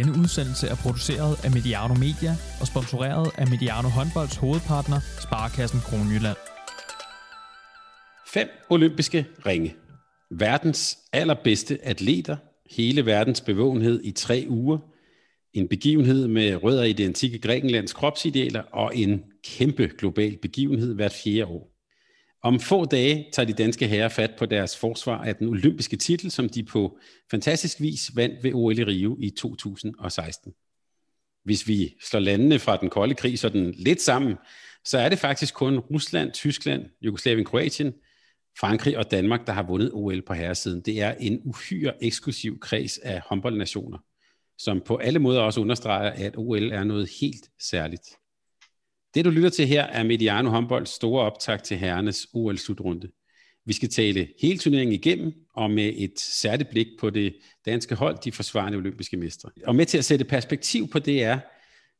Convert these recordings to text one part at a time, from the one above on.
Denne udsendelse er produceret af Mediano Media og sponsoreret af Mediano Håndbolds hovedpartner, Sparkassen Kronjylland. Fem olympiske ringe. Verdens allerbedste atleter. Hele verdens bevågenhed i tre uger. En begivenhed med rødder i det antikke Grækenlands kropsidealer og en kæmpe global begivenhed hvert fjerde år. Om få dage tager de danske herrer fat på deres forsvar af den olympiske titel, som de på fantastisk vis vandt ved OL i Rio i 2016. Hvis vi slår landene fra den kolde krig sådan lidt sammen, så er det faktisk kun Rusland, Tyskland, Jugoslavien, Kroatien, Frankrig og Danmark, der har vundet OL på herresiden. Det er en uhyre eksklusiv kreds af håndboldnationer, som på alle måder også understreger, at OL er noget helt særligt. Det du lytter til her er Mediano Håndbolds store optag til herrenes OL-slutrunde. Vi skal tale hele turneringen igennem, og med et særligt blik på det danske hold, de forsvarende olympiske mestre. Og med til at sætte perspektiv på det er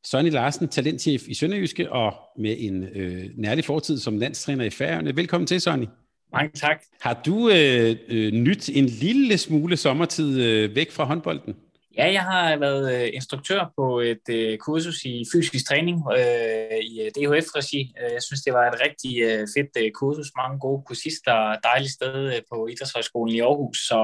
Sonny Larsen, talentchef i Sønderjyske, og med en øh, nærlig fortid som landstræner i Færøerne. Velkommen til, Sonny. Mange tak. Har du øh, øh, nyt en lille smule sommertid øh, væk fra håndbolden? Ja, jeg har været øh, instruktør på et øh, kursus i fysisk træning øh, i øh, DHF-regi. Øh, jeg synes, det var et rigtig øh, fedt øh, kursus. Mange gode kursister, dejligt sted øh, på Idrætshøjskolen i Aarhus. Så,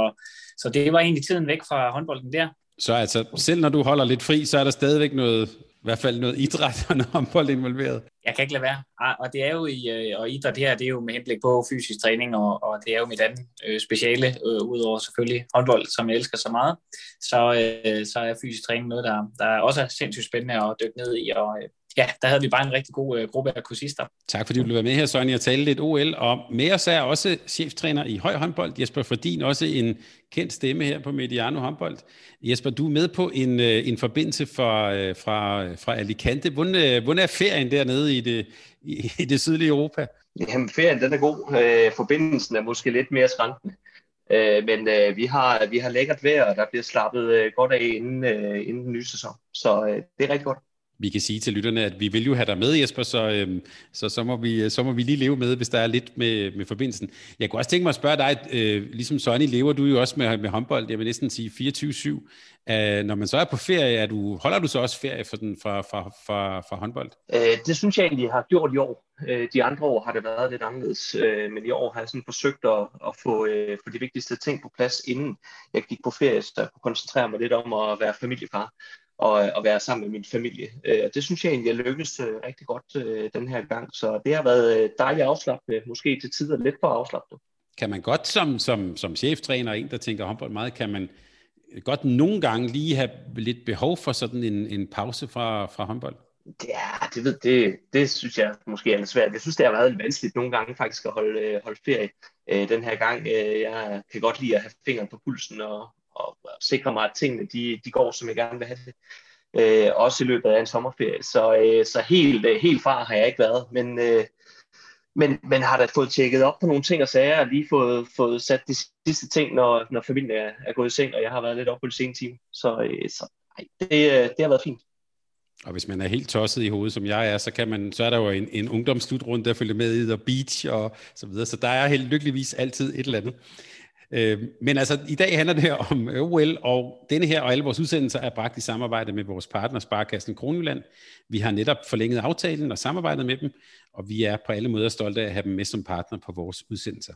så det var egentlig tiden væk fra håndbolden der. Så altså, selv når du holder lidt fri, så er der stadigvæk noget, hvert fald noget idræt og noget håndbold involveret. Jeg kan ikke lade være. Ah, og det er jo i, øh, og idræt her, det er jo med henblik på fysisk træning, og, og det er jo mit andet øh, speciale, øh, udover selvfølgelig håndbold, som jeg elsker så meget. Så, øh, så er fysisk træning noget, der, der også er sindssygt spændende at dykke ned i, og øh, ja, der havde vi bare en rigtig god øh, gruppe af kursister. Tak fordi du ville være med her, Sonja, og tale lidt OL. Og med os er også cheftræner i høj håndbold, Jesper Fordin, også en kendt stemme her på Mediano håndbold. Jesper, du er med på en, øh, en forbindelse fra, øh, fra, fra Alicante. Hvordan, øh, hvordan er ferien dernede i det, i, i det sydlige Europa? Jamen, ferien den er god. Øh, forbindelsen er måske lidt mere skræntende. Øh, men øh, vi, har, vi har lækkert vejr, og der bliver slappet øh, godt af inden, øh, inden den nye sæson. Så øh, det er rigtig godt vi kan sige til lytterne, at vi vil jo have dig med, Jesper, så, øhm, så, så, må vi, øh, så må vi lige leve med, hvis der er lidt med, med forbindelsen. Jeg kunne også tænke mig at spørge dig, øh, ligesom Sonny, lever du jo også med, med håndbold, jeg vil næsten sige 24-7. Øh, når man så er på ferie, er du, holder du så også ferie for den, fra, fra, fra, fra håndbold? Øh, det synes jeg egentlig, har gjort i år. Øh, de andre år har det været lidt anderledes, øh, men i år har jeg sådan forsøgt at, at få, øh, få de vigtigste ting på plads, inden jeg gik på ferie, så jeg kunne koncentrere mig lidt om at være familiefar og, og være sammen med min familie. Øh, det synes jeg egentlig er lykkedes øh, rigtig godt øh, den her gang, så det har været dejligt afslappende, måske til tider lidt for afslappende. Kan man godt som, som, som cheftræner, en der tænker håndbold meget, kan man godt nogle gange lige have lidt behov for sådan en, en pause fra, fra håndbold? Ja, det, ved, det, det synes jeg måske er lidt svært. Jeg synes, det har været lidt vanskeligt nogle gange faktisk at holde, holde ferie øh, den her gang. Øh, jeg kan godt lide at have fingeren på pulsen og, og, sikre mig, at tingene de, de går, som jeg gerne vil have det. Øh, også i løbet af en sommerferie. Så, øh, så helt, øh, helt far har jeg ikke været, men, øh, men, men har da fået tjekket op på nogle ting og sager, og lige fået, fået sat de sidste ting, når, når familien er, er gået i seng, og jeg har været lidt op på det sene time. Så, øh, så ej, det, øh, det har været fint. Og hvis man er helt tosset i hovedet, som jeg er, så, kan man, så er der jo en, en ungdomsslutrunde, der følger med i The Beach og så videre. Så der er helt lykkeligvis altid et eller andet. Øh, men altså, i dag handler det her om OL, og denne her og alle vores udsendelser er bragt i samarbejde med vores partner Sparkassen Kronjylland. Vi har netop forlænget aftalen og samarbejdet med dem, og vi er på alle måder stolte af at have dem med som partner på vores udsendelser.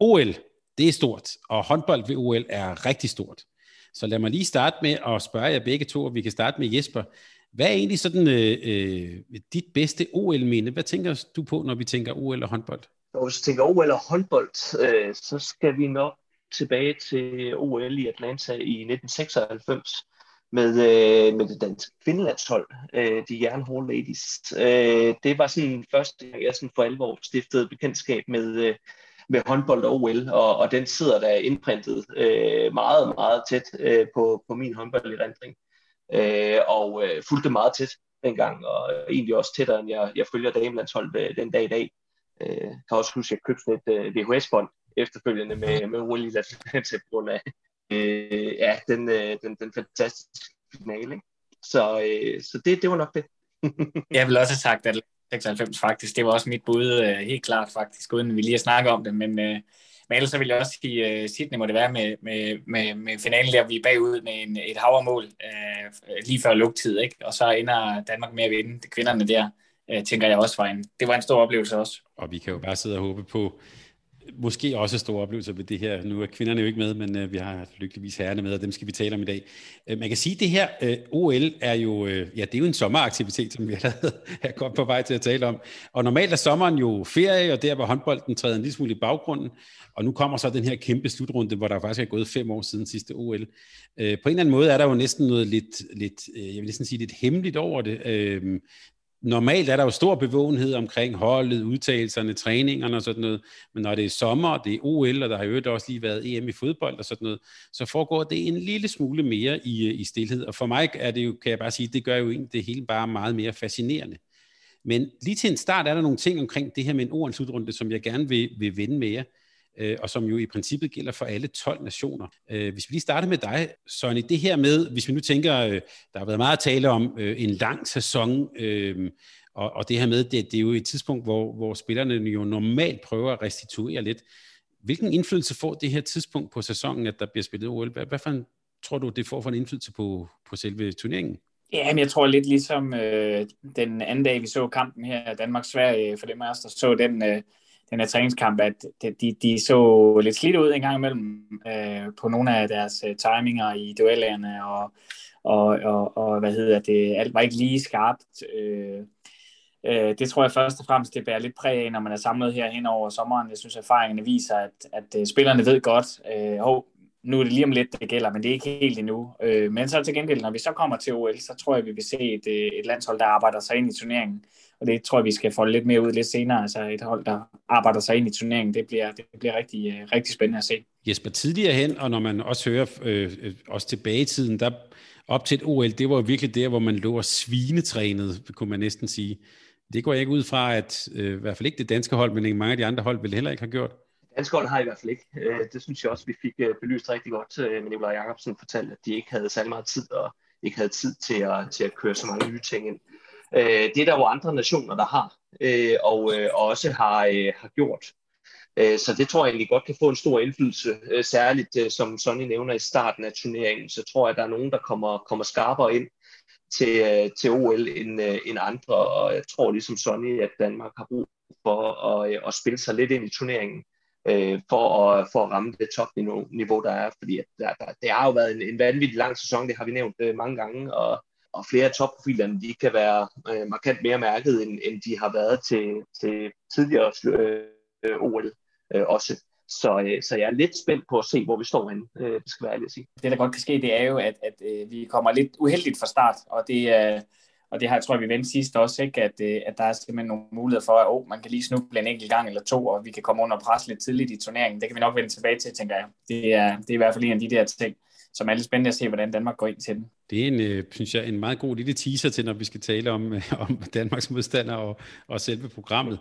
OL, det er stort, og håndbold ved OL er rigtig stort. Så lad mig lige starte med at spørge jer begge to, og vi kan starte med Jesper. Hvad er egentlig sådan øh, øh dit bedste OL-minde? Hvad tænker du på, når vi tænker OL og håndbold? Og hvis du tænker OL eller håndbold, øh, så skal vi nok tilbage til OL i Atlanta i 1996 med, øh, med det danske kvindelandshold, øh, de Jernhall Ladies. Øh, det var sådan første gang, jeg sådan for alvor stiftede bekendtskab med, øh, med håndbold og OL, og, og den sidder der indprintet øh, meget, meget tæt øh, på, på min håndbolderindring. Øh, og øh, fulgte meget tæt dengang, og øh, egentlig også tættere, end jeg, jeg følger damelandshold øh, den dag i dag. Øh, kan også huske, at jeg købte sådan et øh, VHS-bånd efterfølgende med, med Ole Lilla til grund af øh, ja, den, øh, den, den fantastiske finale. Ikke? Så, øh, så det, det var nok det. jeg vil også have sagt, at 96 faktisk, det var også mit bud, øh, helt klart faktisk, uden vi lige har snakket om det, men, øh, Men ellers så vil jeg også sige, uh, Sydney må det være med, med, med, med finalen der, vi er bagud med en, et havermål øh, lige før lugtid, ikke? og så ender Danmark med at vinde det kvinderne der, uh, tænker jeg også var en, det var en stor oplevelse også. Og vi kan jo bare sidde og håbe på, måske også store oplevelser ved det her. Nu er kvinderne jo ikke med, men øh, vi har lykkeligvis herrerne med, og dem skal vi tale om i dag. Øh, man kan sige, at det her øh, OL er jo, øh, ja, det er jo en sommeraktivitet, som vi allerede er godt på vej til at tale om. Og normalt er sommeren jo ferie, og der hvor håndbolden træder en lille smule i baggrunden. Og nu kommer så den her kæmpe slutrunde, hvor der faktisk er gået fem år siden sidste OL. Øh, på en eller anden måde er der jo næsten noget lidt, lidt øh, jeg vil næsten sige lidt hemmeligt over det. Øh, normalt er der jo stor bevågenhed omkring holdet, udtalelserne, træningerne og sådan noget, men når det er sommer, det er OL, og der har jo også lige været EM i fodbold og sådan noget, så foregår det en lille smule mere i, øh, i stillhed. Og for mig er det jo, kan jeg bare sige, det gør jo egentlig det hele bare meget mere fascinerende. Men lige til en start er der nogle ting omkring det her med en ordens udrunde, som jeg gerne vil, vil vende med jer øh, og som jo i princippet gælder for alle 12 nationer. Øh, hvis vi lige starter med dig, Sonny, det her med, hvis vi nu tænker, øh, der har været meget at tale om øh, en lang sæson, øh, og, og det her med, det, det er jo et tidspunkt, hvor, hvor spillerne jo normalt prøver at restituere lidt. Hvilken indflydelse får det her tidspunkt på sæsonen, at der bliver spillet OL? Hvad, hvad for en, tror du, det får for en indflydelse på, på selve turneringen? Ja, men jeg tror lidt ligesom øh, den anden dag, vi så kampen her, Danmark-Sverige, for dem af os, der så den, øh, den her træningskamp, at de, de så lidt slidt ud en gang imellem øh, på nogle af deres øh, timinger i duellerne, og, og, og, og hvad hedder det, alt var ikke lige skarpt. Øh, øh, det tror jeg først og fremmest, det bærer lidt præg af, når man er samlet her hen over sommeren. Jeg synes, erfaringerne viser, at, at øh, spillerne ved godt, øh, hov, nu er det lige om lidt, det gælder, men det er ikke helt endnu. Øh, men så til gengæld, når vi så kommer til OL, så tror jeg, vi vil se et, øh, et landshold, der arbejder sig ind i turneringen. Og det tror jeg, vi skal få lidt mere ud lidt senere. Altså et hold, der arbejder sig ind i turneringen, det bliver, det bliver rigtig, øh, rigtig spændende at se. Jesper, tidligere hen, og når man også hører øh, øh også tilbage i tiden, der op til et OL, det var virkelig der, hvor man lå og svinetrænet, kunne man næsten sige. Det går jeg ikke ud fra, at øh, i hvert fald ikke det danske hold, men mange af de andre hold ville heller ikke have gjort. Danskholdet har i hvert fald ikke. Øh, det synes jeg også, vi fik øh, belyst rigtig godt. Øh, men Nikolaj Jacobsen fortalte, at de ikke havde særlig meget tid, og ikke havde tid til at, til at køre så mange nye ting ind. Det er der jo andre nationer, der har, og også har, har gjort. Så det tror jeg egentlig godt kan få en stor indflydelse, særligt som Sonny nævner i starten af turneringen, så tror jeg, at der er nogen, der kommer, kommer skarpere ind til, til OL end, end andre, og jeg tror ligesom Sonny, at Danmark har brug for at, at spille sig lidt ind i turneringen øh, for, at, for at ramme det topniveau, niveau, der er. Fordi at der, der, det har jo været en, en vanvittig lang sæson, det har vi nævnt øh, mange gange, og, og flere af topprofilerne, de kan være øh, markant mere mærket, end, end de har været til, til tidligere øh, OL øh, også. Så, øh, så jeg er lidt spændt på at se, hvor vi står henne, øh, det skal være ærligt at sige. Det, der godt kan ske, det er jo, at, at øh, vi kommer lidt uheldigt fra start, og det er... Øh, og det har jeg tror jeg, vi vendte sidst også, ikke? At, øh, at der er simpelthen nogle muligheder for, at oh, man kan lige snuble en enkelt gang eller to, og vi kan komme under pres lidt tidligt i turneringen. Det kan vi nok vende tilbage til, tænker jeg. Det er, det er i hvert fald en af de der ting, som er lidt spændende at se, hvordan Danmark går ind til den. Det er en, øh, synes jeg, en meget god lille teaser til, når vi skal tale om, øh, om Danmarks modstander og, og selve programmet.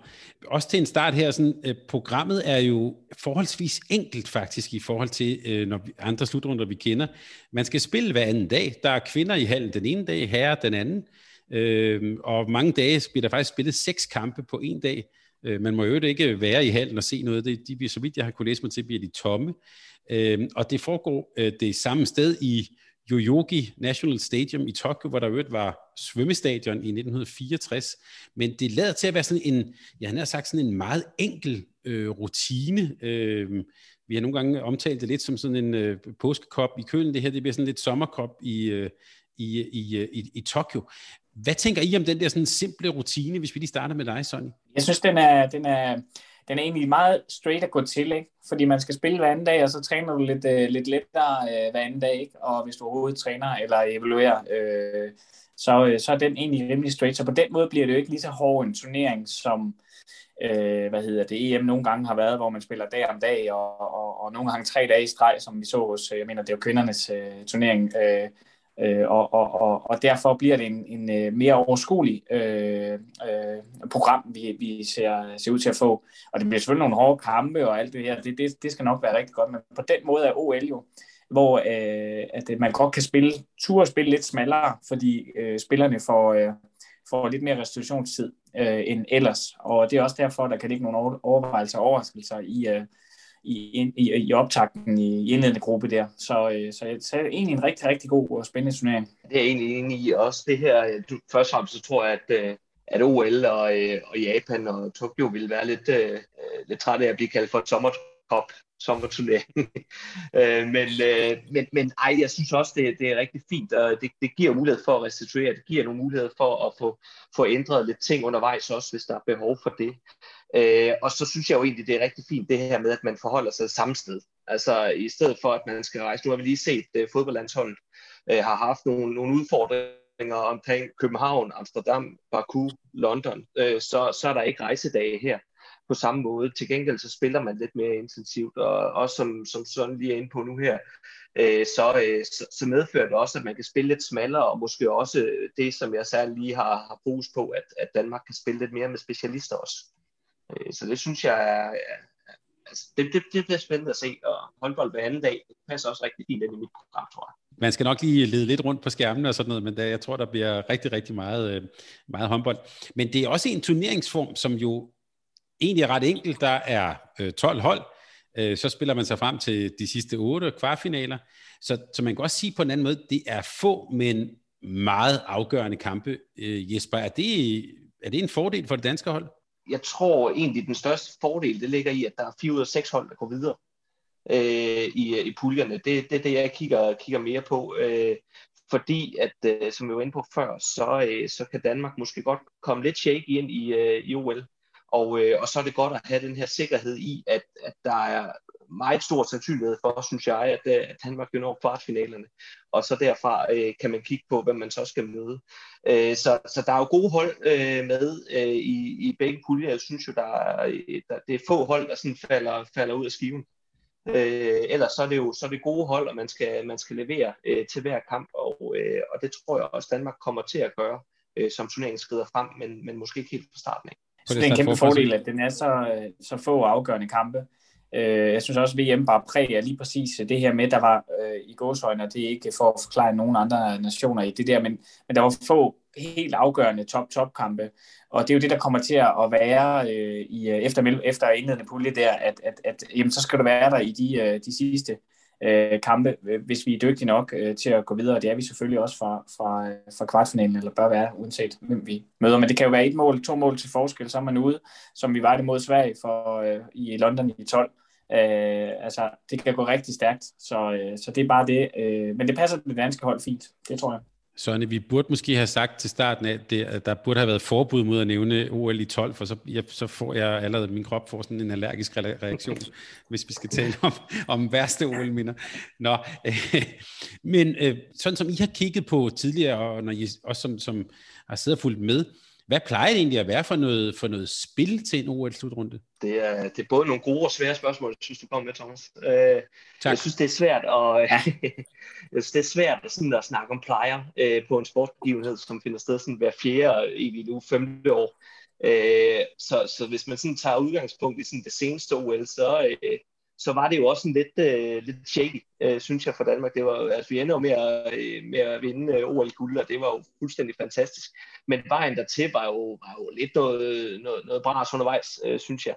Også til en start her, sådan, programmet er jo forholdsvis enkelt faktisk i forhold til når vi, andre slutrunder, vi kender. Man skal spille hver anden dag. Der er kvinder i halen den ene dag, herrer den anden. Øh, og mange dage bliver der faktisk spillet seks kampe på en dag. Øh, man må jo ikke være i halen og se noget. Det, de bliver, så vidt jeg har kunnet læse mig til, bliver de tomme. Øh, og det foregår øh, det samme sted i Yoyogi National Stadium i Tokyo, hvor der jo var svømmestadion i 1964. Men det lader til at være sådan en, jeg har sagt sådan en meget enkel øh, rutine. Øh, vi har nogle gange omtalt det lidt som sådan en øh, påskekop i kølen. Det her det bliver sådan lidt sommerkop i, øh, i, i, øh, i, i Tokyo. Hvad tænker I om den der sådan simple rutine, hvis vi lige starter med dig, Sonny? Jeg synes, den er, den er, den er egentlig meget straight at gå til, ikke? fordi man skal spille hver anden dag, og så træner du lidt, øh, lidt lettere øh, hver anden dag, ikke? og hvis du overhovedet træner eller evaluerer, øh, så, øh, så er den egentlig rimelig straight. Så på den måde bliver det jo ikke lige så hård en turnering, som øh, hvad hedder det, EM nogle gange har været, hvor man spiller dag om dag, og, og, og nogle gange tre dage i streg, som vi så hos, øh, jeg mener, det er jo kvindernes øh, turnering, øh, Øh, og, og, og, og derfor bliver det en, en øh, mere overskuelig øh, øh, program, vi, vi ser, ser ud til at få. Og det bliver selvfølgelig nogle hårde kampe og alt det her. Det, det, det skal nok være rigtig godt. Men på den måde er OL jo, hvor øh, at øh, man godt kan spille, tur og spille lidt smallere, fordi øh, spillerne får, øh, får lidt mere restitutionstid øh, end ellers. Og det er også derfor, der kan ligge nogle overvejelser og overraskelser i, øh, i, i, i optakten i indledende gruppe der. Så, øh, så, så tager egentlig en rigtig, rigtig god og spændende turnering. Det er jeg egentlig enig i. Også det her, øh, du, først og fremmest så tror jeg, at, øh, at OL og, øh, og Japan og Tokyo ville være lidt, øh, øh, lidt trætte af at blive kaldt for et sommerkop sommerturnering. øh, men, øh, men, men ej, jeg synes også, det, det er rigtig fint, og det, det giver mulighed for at restituere, det giver nogle muligheder for at få, få ændret lidt ting undervejs også, hvis der er behov for det. Øh, og så synes jeg jo egentlig, det er rigtig fint det her med, at man forholder sig samme sted. Altså i stedet for, at man skal rejse. Nu har vi lige set, at fodboldlandsholdet øh, har haft nogle, nogle udfordringer omkring København, Amsterdam, Baku, London. Øh, så, så er der ikke rejsedage her på samme måde. Til gengæld så spiller man lidt mere intensivt, og også som, som sådan lige er inde på nu her, øh, så, øh, så, så medfører det også, at man kan spille lidt smallere, og måske også det, som jeg særlig lige har, har fokus på, at, at Danmark kan spille lidt mere med specialister også. Øh, så det synes jeg er, altså, det, det, det bliver spændende at se, og håndbold hver anden dag, det passer også rigtig fint ind i mit program, tror jeg. Man skal nok lige lede lidt rundt på skærmen og sådan noget, men der, jeg tror, der bliver rigtig, rigtig meget, øh, meget håndbold. Men det er også en turneringsform, som jo egentlig ret enkelt. Der er øh, 12 hold, øh, så spiller man sig frem til de sidste 8 kvartfinaler. Så, så man kan også sige på en anden måde, det er få, men meget afgørende kampe. Øh, Jesper, er det, er det en fordel for det danske hold? Jeg tror egentlig, den største fordel, det ligger i, at der er fire ud af seks hold, der går videre øh, i, i puljerne. Det er det, det, jeg kigger, kigger mere på. Øh, fordi at, øh, som vi var inde på før, så, øh, så kan Danmark måske godt komme lidt shake ind i, øh, i OL. Og, øh, og så er det godt at have den her sikkerhed i, at, at der er meget stor sandsynlighed for, synes jeg, at, øh, at Danmark kan nå kvartfinalerne. Og så derfra øh, kan man kigge på, hvem man så skal møde. Øh, så, så der er jo gode hold øh, med øh, i, i begge puljer. Jeg synes jo, der er, øh, der, det er få hold, der sådan falder, falder ud af skiven. Øh, ellers så er det jo så er det gode hold, og man skal, man skal levere øh, til hver kamp, og, øh, og det tror jeg også, Danmark kommer til at gøre, øh, som turneringen skrider frem, men, men måske ikke helt fra starten af. Så det er en kæmpe fordel, at den er så, så få afgørende kampe. Øh, jeg synes også, at VM bare præger lige præcis det her med, der var øh, i gåsøjne, og det er ikke for at forklare nogen andre nationer i det der, men, men der var få helt afgørende top-top-kampe, og det er jo det, der kommer til at være øh, i, efter, efter indledende pulje der, at, at, at jamen, så skal du være der i de, de sidste øh, kampe, hvis vi er dygtige nok øh, til at gå videre. Det er vi selvfølgelig også fra, fra, fra kvartfinalen, eller bør være, uanset hvem vi møder. Men det kan jo være et mål, to mål til forskel, så er man ude, som vi var det mod Sverige for, øh, i London i 12. Øh, altså, det kan gå rigtig stærkt, så, øh, så det er bare det. Øh, men det passer det danske hold fint, det tror jeg. Søren, vi burde måske have sagt til starten, at, det, at der burde have været forbud mod at nævne OL i 12, for så, jeg, så får jeg allerede, min krop får sådan en allergisk reaktion, hvis vi skal tale om, om værste OL-minder. Nå, øh, men øh, sådan som I har kigget på tidligere, og når I også som, som har siddet og fulgt med, hvad plejer det egentlig at være for noget, for noget spil til en OL-slutrunde? Det er, det er både nogle gode og svære spørgsmål, jeg synes, du kom med, Thomas. Øh, tak. Jeg synes, det er svært at, jeg synes, det er svært sådan at snakke om plejer øh, på en sportsbegivenhed, som finder sted sådan hver fjerde, i nu femte år. Øh, så, så hvis man sådan tager udgangspunkt i sådan det seneste OL, så, øh, så var det jo også en lidt, øh, lidt shaky, øh, synes jeg, for Danmark. Det var, altså, vi ender jo med at, øh, med at vinde øh, OL-guld, og det var jo fuldstændig fantastisk. Men vejen dertil var jo, var jo lidt noget, noget, noget bras undervejs, øh, synes jeg.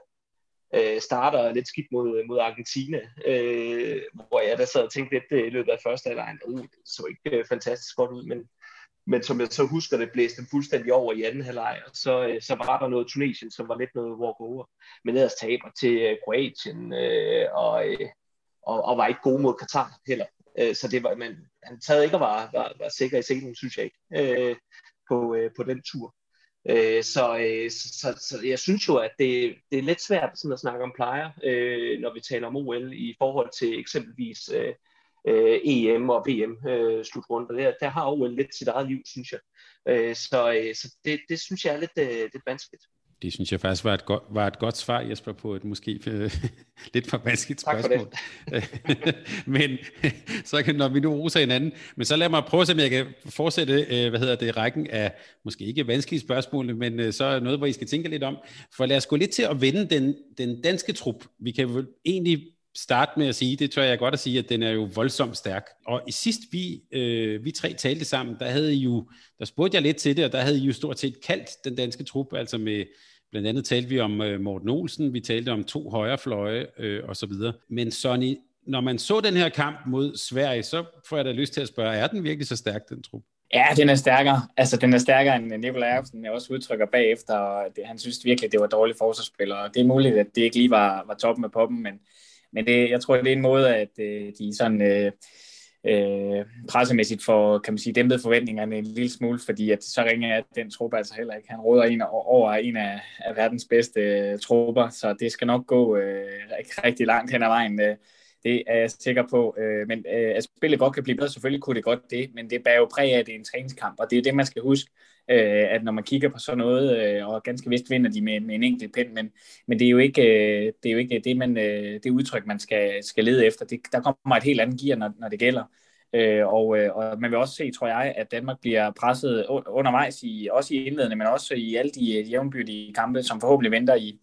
Øh, starter lidt skidt mod, mod Argentina, øh, hvor jeg da sad og tænkte lidt øh, i løbet af første halvleg, uh, det så ikke øh, fantastisk godt ud, men, men som jeg så husker, det blæste dem fuldstændig over i anden halvleg, og så, øh, så var der noget Tunesien, som var lidt noget walk over. Men ellers taber til øh, Kroatien, øh, og, øh, og, og var ikke gode mod Katar heller. Øh, så det var, man, han sad ikke og var, var, var sikker i scenen, synes jeg ikke, øh, på, øh, på den tur. Øh, så, øh, så, så, så jeg synes jo, at det, det er lidt svært sådan at snakke om plejer, øh, når vi taler om OL i forhold til eksempelvis øh, øh, EM og VM øh. Der, der har OL lidt sit eget liv, synes jeg. Øh, så øh, så det, det synes jeg er lidt, øh, lidt vanskeligt. Det synes jeg faktisk var et, godt, var et godt svar, Jesper, på et måske øh, lidt for vanskeligt spørgsmål. men så kan, når vi nu roser hinanden, men så lad mig prøve, om jeg kan fortsætte, øh, hvad hedder det, rækken af måske ikke vanskelige spørgsmål, men øh, så noget, hvor I skal tænke lidt om. For lad os gå lidt til at vende den, den danske trup. Vi kan vel egentlig starte med at sige, det tror jeg godt at sige, at den er jo voldsomt stærk. Og i sidst vi, øh, vi tre talte sammen, der havde I jo, der spurgte jeg lidt til det, og der havde I jo stort set kaldt den danske trup, altså med, Blandt andet talte vi om øh, Morten Olsen, vi talte om to højrefløje øh, og så videre. Men Sonny, når man så den her kamp mod Sverige, så får jeg da lyst til at spørge, er den virkelig så stærk, den trup? Ja, den er stærkere. Altså, den er stærkere end øh, Nikolaj Erfsen. Jeg også udtrykker bagefter, og det, han synes virkelig, det var dårlige forsvarsspillere. Det er muligt, at det ikke lige var, var toppen af poppen, men, men det, jeg tror, det er en måde, at øh, de sådan øh, øh, pressemæssigt for, kan man sige, dæmpet forventningerne en lille smule, fordi at så ringer jeg den truppe altså heller ikke. Han råder en over en af, af verdens bedste øh, trupper, så det skal nok gå øh, rigtig, rigtig langt hen ad vejen. Øh, det er jeg sikker på. Øh, men øh, at spillet godt kan blive bedre, selvfølgelig kunne det godt det, men det bærer jo præg af, at det er en træningskamp, og det er det, man skal huske, øh, at når man kigger på sådan noget, øh, og ganske vist vinder de med, med en enkelt pind, men, men det er jo ikke, øh, det, er jo ikke det, man, øh, det udtryk, man skal, skal lede efter. Det, der kommer et helt andet gear, når, når det gælder. Øh, og, øh, og man vil også se, tror jeg, at Danmark bliver presset undervejs, i, også i indledende, men også i alle de øh, jævnbyrdige kampe, som forhåbentlig venter i,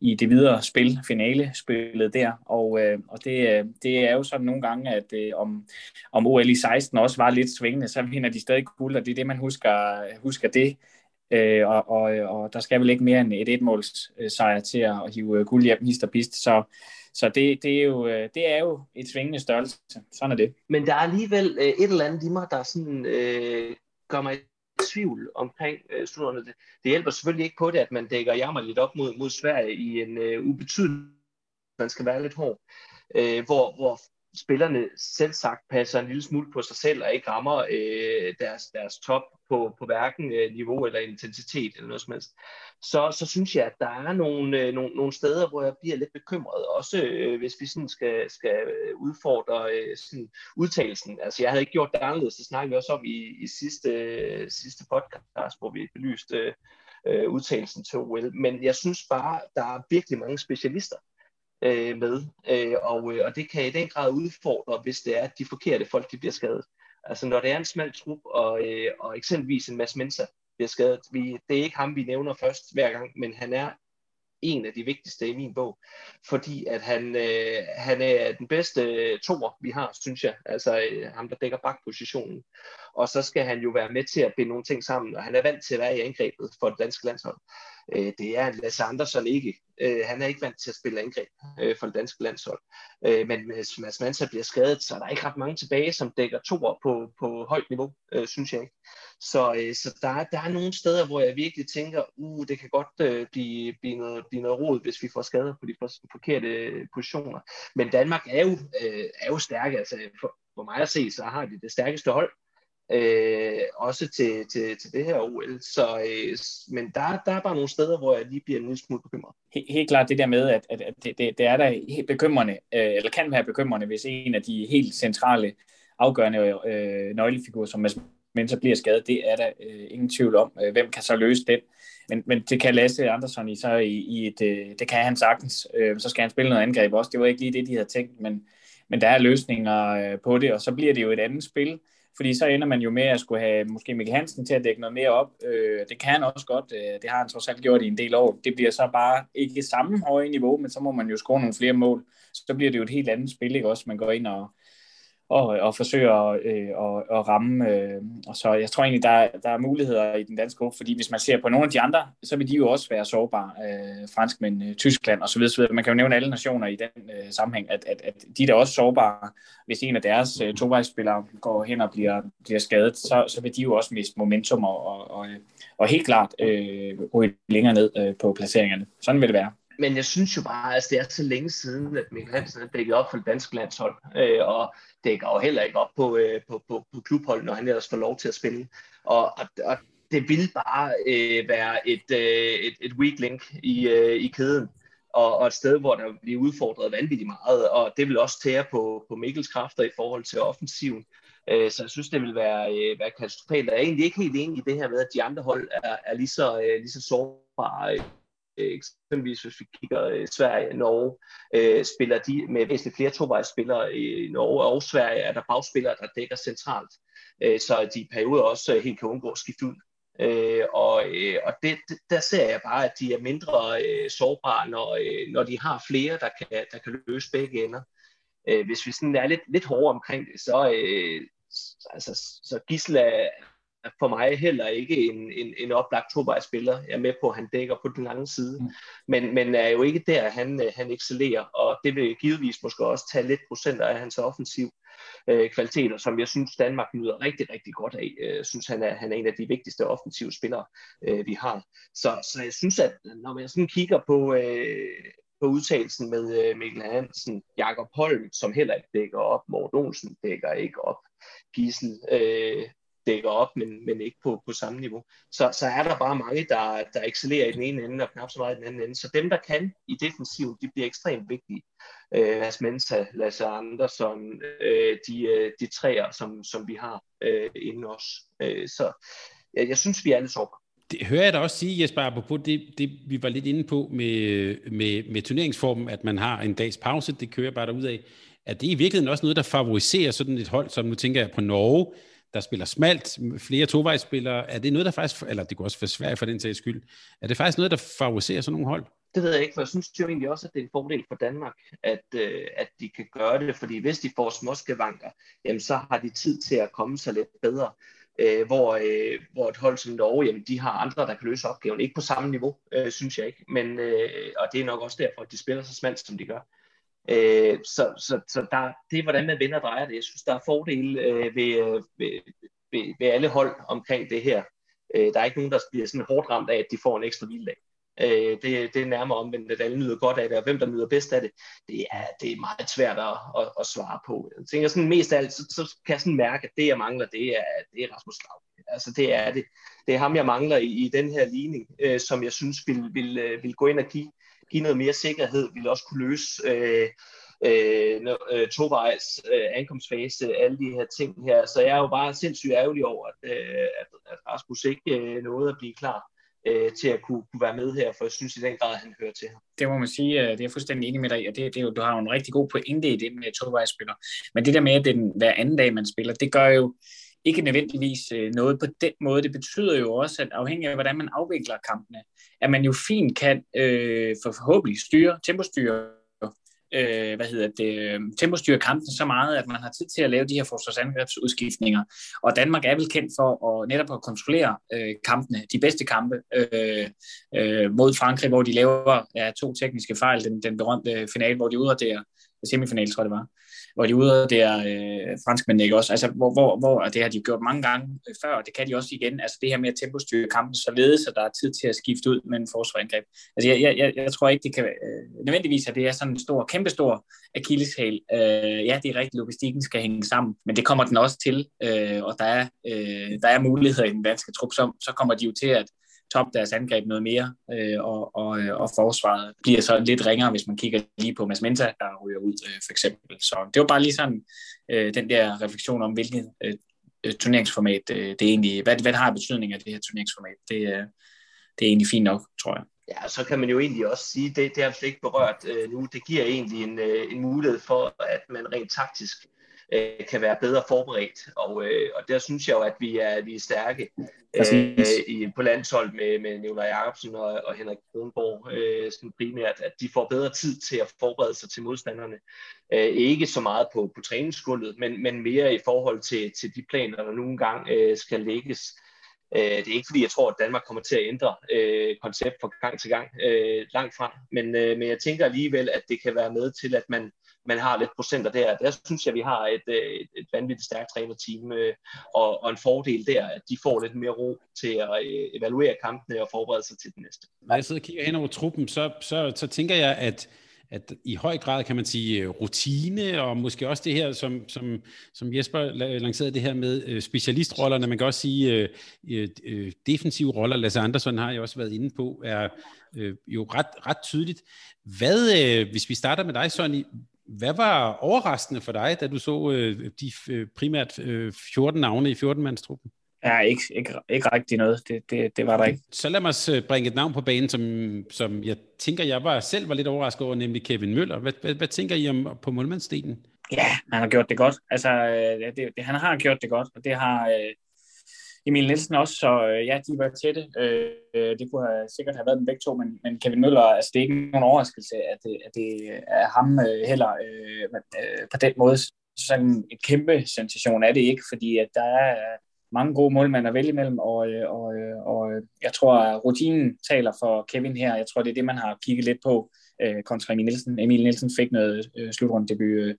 i det videre spil, finale spillet der. Og, øh, og det, øh, det er jo sådan nogle gange, at øh, om, om OL i 16 også var lidt svingende, så vinder de stadig guld, og det er det, man husker, husker det. Øh, og, og, og der skal vel ikke mere end et etmåls sejr til at hive øh, guld hjem, hist og pist. Så, så det, det, er jo, øh, det er jo et svingende størrelse. Sådan er det. Men der er alligevel øh, et eller andet i mig, der sådan, øh, gør mig tvivl omkring øh, studerne. Det, det hjælper selvfølgelig ikke på det, at man dækker jammer lidt op mod, mod Sverige i en øh, ubetydelig, man skal være lidt hård, øh, hvor, hvor spillerne selv sagt passer en lille smule på sig selv og ikke rammer øh, deres, deres top på, på hverken øh, niveau eller intensitet eller noget som helst, så, så synes jeg, at der er nogle, øh, nogle, nogle steder, hvor jeg bliver lidt bekymret, også øh, hvis vi sådan skal, skal udfordre øh, sådan udtalelsen. Altså jeg havde ikke gjort det anderledes, det snakkede vi også om i, i sidste, øh, sidste podcast, hvor vi belyste øh, udtalelsen til OL, men jeg synes bare, der er virkelig mange specialister, øh, med, øh, og, øh, og det kan i den grad udfordre, hvis det er, at de forkerte folk de bliver skadet. Altså når det er en smal trup, og, øh, og eksempelvis en masse mennesker bliver skadet, vi, det er ikke ham, vi nævner først hver gang, men han er en af de vigtigste i min bog, fordi at han, øh, han er den bedste øh, toer, vi har, synes jeg, altså øh, ham, der dækker bakpositionen. Og så skal han jo være med til at binde nogle ting sammen, og han er vant til at være i angrebet for det danske landshold. Øh, det er Lasse Andersson ikke. Øh, han er ikke vant til at spille angreb øh, for det danske landshold. Øh, men hvis Mads Mansa bliver skadet, så er der ikke ret mange tilbage, som dækker toer på, på højt niveau, øh, synes jeg ikke. Så, øh, så der, der er nogle steder, hvor jeg virkelig tænker, uh, det kan godt øh, blive, blive, noget, blive noget rod, hvis vi får skader på de forkerte øh, positioner. Men Danmark er jo, øh, er jo stærke. Altså, for, for mig at se, så har de det stærkeste hold øh, også til, til, til det her OL. Så, øh, men der, der er bare nogle steder, hvor jeg lige bliver en lille smule bekymret. Helt, helt klart det der med, at, at, at det, det, det er da helt bekymrende, øh, eller kan være bekymrende, hvis en af de helt centrale afgørende øh, nøglefigurer, som men så bliver skadet, det er der øh, ingen tvivl om. Øh, hvem kan så løse det? Men, men det kan Lasse Andersson i, så i, i et, øh, det kan han sagtens. Øh, så skal han spille noget angreb også. Det var ikke lige det, de havde tænkt, men, men der er løsninger øh, på det, og så bliver det jo et andet spil, fordi så ender man jo med at skulle have måske Mikkel Hansen til at dække noget mere op. Øh, det kan han også godt, øh, det har han trods alt gjort i en del år. Det bliver så bare ikke samme høje niveau, men så må man jo score nogle flere mål. Så bliver det jo et helt andet spil, ikke også? Man går ind og, og, og forsøger øh, at, at ramme. Øh, og så jeg tror egentlig, der, der er muligheder i den danske gruppe, fordi hvis man ser på nogle af de andre, så vil de jo også være sårbare. Øh, franskmænd, øh, Tyskland osv. Man kan jo nævne alle nationer i den øh, sammenhæng, at, at, at de er da også sårbare. Hvis en af deres øh, tovejsspillere går hen og bliver, bliver skadet, så, så vil de jo også miste momentum og, og, og, og helt klart øh, ryge længere ned øh, på placeringerne. Sådan vil det være men jeg synes jo bare, at altså, det er så længe siden, at Mikkel Hansen har dækket op for det danske landshold, øh, og dækker jo heller ikke op på, øh, på, på, på klubhold, når han ellers får lov til at spille. Og, og, og det vil bare øh, være et, øh, et, et weak link i, øh, i kæden, og, og et sted, hvor der bliver udfordret vanvittigt meget, og det vil også tære på, på Mikkels kræfter i forhold til offensiven. Øh, så jeg synes, det vil være, øh, være katastrofalt. Jeg er egentlig ikke helt enig i det her med, at de andre hold er, er lige, så, øh, lige så sårbare Øh, Øh, eksempelvis hvis vi kigger øh, Sverige, Norge, øh, spiller de med væsentligt flere tovejsspillere i Norge og Sverige, er der bagspillere, der dækker centralt, øh, så de i perioder også øh, helt kan undgå at skifte ud. Øh, og øh, og det, der ser jeg bare, at de er mindre øh, sårbare, når, øh, når de har flere, der kan, der kan løse begge ender. Øh, hvis vi sådan er lidt, lidt hårdere omkring det, så, øh, altså, så Gisla for mig heller ikke en, en, en oplagt tovejsspiller. Jeg er med på, at han dækker på den lange side, mm. men, men er jo ikke der, han, han excellerer, og det vil givetvis måske også tage lidt procenter af hans offensiv øh, kvaliteter, som jeg synes, Danmark nyder rigtig, rigtig godt af. Jeg øh, synes, han er, han er en af de vigtigste offensive spillere, øh, vi har. Så, så jeg synes, at når man sådan kigger på, øh, på udtalelsen med øh, Mikkel Hansen, Jakob Holm, som heller ikke dækker op, Morten Olsen dækker ikke op, Gissel øh, dækker op, men, men ikke på, på samme niveau. Så, så er der bare mange, der, der excellerer i den ene ende, og knap så meget i den anden ende. Så dem, der kan i defensiven, de bliver ekstremt vigtige. Øh, Mads Mensa, Lasse Andersson, øh, de, øh, de træer, som, som vi har øh, inden os. Øh, så jeg, jeg synes, vi er alle sårbare. Det hører jeg da også sige, Jesper, apropos det, det vi var lidt inde på med, med, med turneringsformen, at man har en dags pause, det kører bare derud af. Er det i virkeligheden også noget, der favoriserer sådan et hold, som nu tænker jeg på Norge, der spiller smalt, flere tovejsspillere. Er det noget, der faktisk, eller det kunne også være svært for den sags skyld, er det faktisk noget, der favoriserer sådan nogle hold? Det ved jeg ikke, for jeg synes jo egentlig også, at det er en fordel for Danmark, at, øh, at de kan gøre det, fordi hvis de får småskavanker, jamen så har de tid til at komme sig lidt bedre. Øh, hvor, øh, hvor et hold som Norge, jamen de har andre, der kan løse opgaven. Ikke på samme niveau, øh, synes jeg ikke, men, øh, og det er nok også derfor, at de spiller så smalt, som de gør. Øh, så så, så der, det er, hvordan man vinder og drejer det. Jeg synes, der er fordele øh, ved, øh, ved, ved, ved alle hold omkring det her. Øh, der er ikke nogen, der bliver sådan hårdt ramt af, at de får en ekstra hviledag. Øh, det, det er nærmere omvendt, at alle nyder godt af det, og hvem der nyder bedst af det, det er, det er meget svært at, at, at svare på. Jeg tænker sådan mest af alt, så, så kan jeg sådan mærke, at det jeg mangler, det er, det er Rasmus Lav. Altså det er det. Det er ham, jeg mangler i, i den her ligning, øh, som jeg synes vil, vil, øh, vil gå ind og give give noget mere sikkerhed, vil også kunne løse øh, øh, øh tovejs øh, ankomstfase, alle de her ting her. Så jeg er jo bare sindssygt ærgerlig over, at, øh, at, at Rasmus ikke øh, nåede at blive klar øh, til at kunne, kunne være med her, for jeg synes i den grad, at han hører til her. Det må man sige, øh, det er jeg fuldstændig enig med dig i, og det, det er jo, du har jo en rigtig god pointe i det med tovejsspiller. Men det der med, at det er den, hver anden dag, man spiller, det gør jo, ikke nødvendigvis øh, noget på den måde. Det betyder jo også, at afhængig af, hvordan man afvikler kampene, at man jo fint kan øh, for forhåbentlig styre, tempostyre øh, hvad hedder det, øh, tempostyre kampen så meget, at man har tid til at lave de her forsvarsangrebsudskiftninger. Og Danmark er vel kendt for at netop at kontrollere øh, kampene, de bedste kampe øh, øh, mod Frankrig, hvor de laver ja, to tekniske fejl, den, den berømte finale, hvor de udraderer semifinal, tror jeg det var, hvor de ude der øh, franskmændene ikke også, altså hvor, hvor, hvor, og det har de gjort mange gange øh, før, og det kan de også igen, altså det her med at tempostyre kampen således, at der er tid til at skifte ud med en forsvarangreb. Altså jeg, jeg, jeg tror ikke, det kan øh, nødvendigvis, at det er sådan en stor, kæmpestor akilleshæl. Øh, ja, det er rigtigt, logistikken skal hænge sammen, men det kommer den også til, øh, og der er, øh, der er muligheder i den danske trup, så, så kommer de jo til at top deres angreb noget mere, øh, og, og, øh, og forsvaret bliver så lidt ringere, hvis man kigger lige på Mads Menta, der ryger ud, øh, for eksempel. Så det var bare lige sådan øh, den der refleksion om, hvilket øh, øh turneringsformat øh, det er egentlig, hvad, hvad har betydning af det her turneringsformat. Det, øh, det er egentlig fint nok, tror jeg. Ja, så kan man jo egentlig også sige, det, det har vi slet ikke berørt øh, nu, det giver egentlig en, øh, en mulighed for, at man rent taktisk øh, kan være bedre forberedt. Og, øh, og der synes jeg jo, at vi er, vi er stærke øh, i, på landshold med, med Nicolai Jacobsen og, og Henrik Kronborg øh, sådan primært, at de får bedre tid til at forberede sig til modstanderne. Øh, ikke så meget på, på træningsgulvet, men, men mere i forhold til, til de planer, der nogle gange øh, skal lægges. Øh, det er ikke fordi, jeg tror, at Danmark kommer til at ændre øh, koncept fra gang til gang øh, langt frem, men, øh, men jeg tænker alligevel, at det kan være med til, at man, man har lidt procenter der. Der synes jeg, vi har et, øh, et, et vanvittigt stærkt trænerteam, øh, og, og en fordel der, at de får lidt mere ro til at øh, evaluere kampene og forberede sig til det næste. Når jeg sidder og kigger hen over truppen, så, så, så tænker jeg, at at i høj grad kan man sige øh, rutine, og måske også det her, som, som, som Jesper lancerede det her med øh, specialistrollerne, man kan også sige uh, defensive roller, Lasse Andersson har jeg også været inde på, er øh, jo ret, ret tydeligt. Hvad, øh, hvis vi starter med dig, Sonny, hvad var overraskende for dig, da du så øh, de øh, primært øh, 14 navne i 14-mandstruppen? Ja, ikke, ikke, ikke rigtig noget. Det, det, det var der ikke. Så lad mig øh, bringe et navn på banen, som, som jeg tænker, jeg var selv var lidt overrasket over, nemlig Kevin Møller. Hvad, hvad, hvad tænker I om på målmandsdelen? Ja, han har gjort det godt. Altså, øh, det, det, han har gjort det godt, og det har, øh, Emil Nielsen også, så øh, ja, de var tætte. Øh, det kunne have, sikkert have været dem begge to, men, men Kevin Møller, altså det er ikke nogen overraskelse, at det, at det er ham øh, heller øh, øh, på den måde. Sådan en kæmpe sensation er det ikke, fordi at der er, mange gode målmænd at vælge imellem, og, øh, og, øh, og jeg tror, at rutinen taler for Kevin her. Jeg tror, det er det, man har kigget lidt på øh, kontra Emil Nielsen. Emil Nielsen fik noget øh, slutrunddebut øh,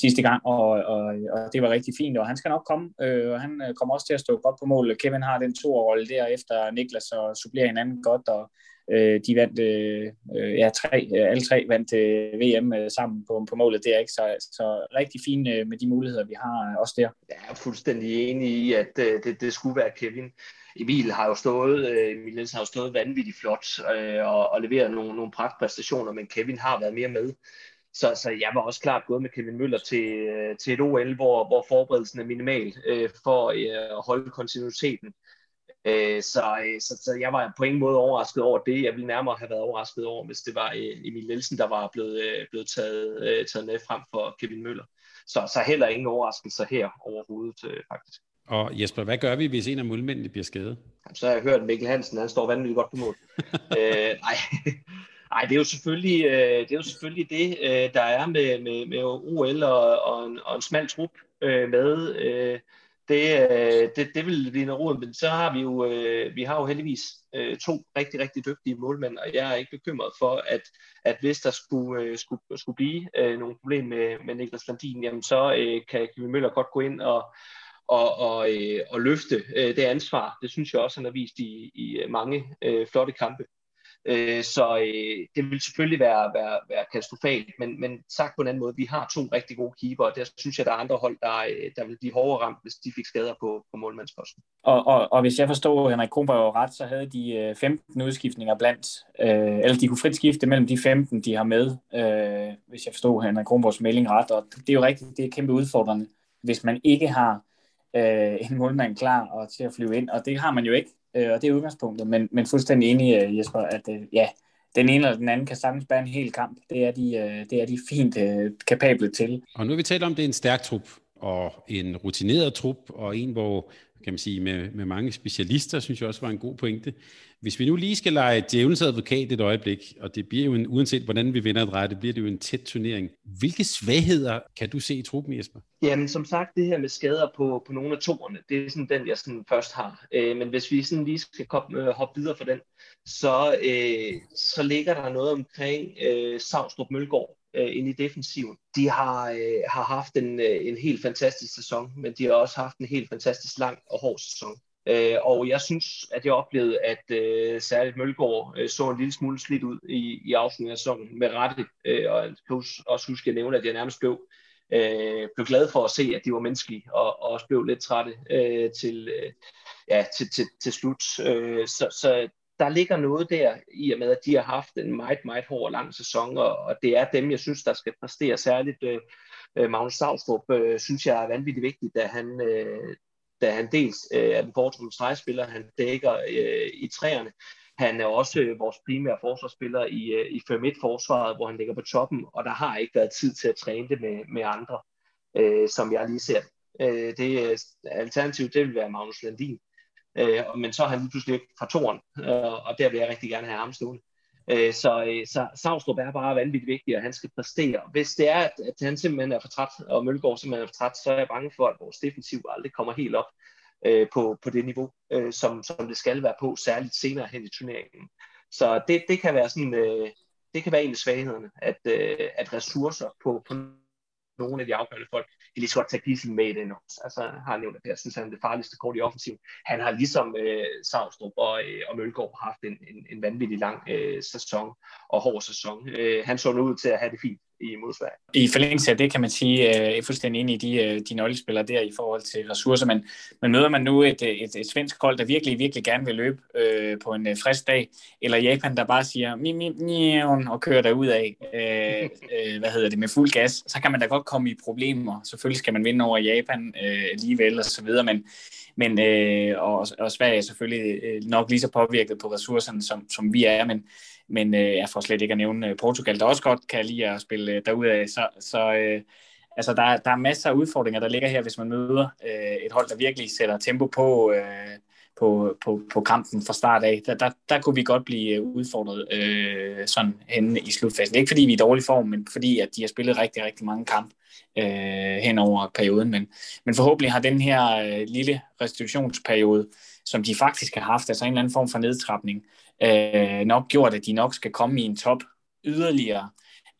sidste gang, og, og, og det var rigtig fint, og han skal nok komme, øh, og han øh, kommer også til at stå godt på mål. Kevin har den to rolle der efter Niklas og supplerer hinanden godt, og Øh, de vandt, øh, øh ja, tre, øh, alle tre vandt øh, VM øh, sammen på, på målet der, ikke? Så, så rigtig fint øh, med de muligheder, vi har øh, også der. Jeg er fuldstændig enig i, at øh, det, det skulle være Kevin. Emil har jo stået, øh, Emil Nielsen har jo stået vanvittigt flot øh, og, og leveret nogle, nogle pragtpræstationer, men Kevin har været mere med. Så, så jeg var også klart gået med Kevin Møller til, øh, til et OL, hvor, hvor forberedelsen er minimal øh, for øh, at holde kontinuiteten. Øh, så, øh, så, så jeg var på ingen måde overrasket over det. Jeg ville nærmere have været overrasket over, hvis det var øh, Emil Nielsen, der var blevet, øh, blevet taget, taget med frem for Kevin Møller. Så, så heller ingen overraskelser her overhovedet, faktisk. Og Jesper, hvad gør vi, hvis en af målmændene bliver skadet? Så har jeg hørt, at Mikkel Hansen han står vanvittigt godt på mål. øh, nej. Nej, det er jo selvfølgelig, øh, det, er jo selvfølgelig det øh, der er med, med, med OL og, og, en, og en smal trup øh, med det, øh, det, det vil blive noget råd, men så har vi jo, øh, vi har jo heldigvis øh, to rigtig, rigtig dygtige målmænd, og jeg er ikke bekymret for, at, at hvis der skulle, skulle, skulle blive nogle problemer med, med Niklas Landin, jamen så kan Kevin Møller godt gå ind og, og, og, og løfte det ansvar. Det synes jeg også, han har vist i, i mange flotte kampe. Øh, så øh, det vil selvfølgelig være, være, være katastrofalt, men, men sagt på en anden måde, vi har to rigtig gode keeper, og der synes jeg, der er andre hold, der, øh, der vil blive hårdere ramt, hvis de fik skader på, på målmandsposten. Og, og, og hvis jeg forstår Henrik Kronborg ret, så havde de øh, 15 udskiftninger blandt, øh, eller de kunne frit skifte mellem de 15, de har med, øh, hvis jeg forstår Henrik Kronborgs melding ret, og det er jo rigtigt, det er kæmpe udfordrende, hvis man ikke har øh, en målmand klar og til at flyve ind, og det har man jo ikke øh, og det er udgangspunktet, men, men fuldstændig enig, øh, Jesper, at øh, ja, den ene eller den anden kan sagtens bære en hel kamp. Det er de, øh, det er de fint øh, kapable til. Og nu har vi talt om, at det er en stærk trup, og en rutineret trup, og en, hvor kan man sige, med, med mange specialister, synes jeg også var en god pointe. Hvis vi nu lige skal lege djævelens advokat et øjeblik, og det bliver jo en, uanset hvordan vi vinder et dreje, det bliver det jo en tæt turnering. Hvilke svagheder kan du se i truppen, Jesper? Jamen, som sagt, det her med skader på, på nogle af toerne, det er sådan den, jeg sådan først har. Øh, men hvis vi sådan lige skal komme, øh, hoppe videre for den, så, øh, så ligger der noget omkring øh, Savstrup Mølgaard, øh, ind i defensiven. De har, øh, har haft en, øh, en helt fantastisk sæson, men de har også haft en helt fantastisk lang og hård sæson. Øh, og jeg synes, at jeg oplevede, at øh, særligt Mølgaard øh, så en lille smule slidt ud i, i afslutningen af sæsonen med rette. Øh, og jeg kan også huske at nævne, at jeg nærmest blev, øh, blev glad for at se, at de var menneskelige, og, og også blev lidt trætte øh, til, øh, ja, til, til, til slut. Øh, så, så der ligger noget der i og med, at de har haft en meget, meget hård og lang sæson, og, og det er dem, jeg synes, der skal præstere særligt. Øh, øh Magnus Savstrup øh, synes jeg er vanvittigt vigtigt, da han, øh, da han dels øh, er den foretrukne stregspiller, han dækker øh, i træerne. Han er også øh, vores primære forsvarsspiller i, øh, i 5-1-forsvaret, hvor han ligger på toppen, og der har ikke været tid til at træne det med, med andre, øh, som jeg lige ser. Øh, det øh, alternativt, det vil være Magnus Landin. Øh, men så er han lige pludselig ikke fra toren, øh, og der vil jeg rigtig gerne have ham stående. Øh, så, øh, så Savstrup er bare vanvittigt vigtig, og han skal præstere. Hvis det er, at, at han simpelthen er for træt, og Mølgaard simpelthen er for træt, så er jeg bange for, at vores defensiv aldrig kommer helt op øh, på, på det niveau, øh, som, som det skal være på, særligt senere hen i turneringen. Så det, det kan være sådan, øh, det kan være en af svaghederne, at, øh, at ressourcer på, på nogle af de afgørende folk, kan lige så godt tage Gissel med i den også. Altså, har nævnt, at Persen, han er det farligste kort i offensiven. Han har ligesom øh, Savstrup og, øh, og Mølgaard haft en, en, en vanvittig lang øh, sæson og hård sæson. Øh, han så nu ud til at have det fint i modsvær. I forlængelse af det kan man sige, at jeg er fuldstændig enig i de, øh, de nøglespillere der i forhold til ressourcer, men, men møder man nu et, øh, et, et svensk hold, der virkelig, virkelig gerne vil løbe øh, på en frisk dag, eller Japan, der bare siger mi, mi, mi, og kører derud af, øh, øh, hvad hedder det, med fuld gas, så kan man da godt komme i problemer. Selvfølgelig skal man vinde over Japan øh, alligevel og så videre, men, men øh, og, og Sverige er selvfølgelig nok lige så påvirket på ressourcerne, som, som vi er, men men øh, jeg får slet ikke at nævne øh, Portugal, der også godt kan lide at spille øh, derudad. Så, så øh, altså, der, der er masser af udfordringer, der ligger her, hvis man møder øh, et hold, der virkelig sætter tempo på, øh, på, på, på kampen fra start af. Der, der, der kunne vi godt blive øh, udfordret øh, sådan henne i slutfasen. Ikke fordi, vi er i dårlig form, men fordi at de har spillet rigtig, rigtig mange kampe øh, hen over perioden. Men, men forhåbentlig har den her øh, lille restitutionsperiode, som de faktisk har haft, altså en eller anden form for nedtrapning, øh, nok gjort, at de nok skal komme i en top yderligere.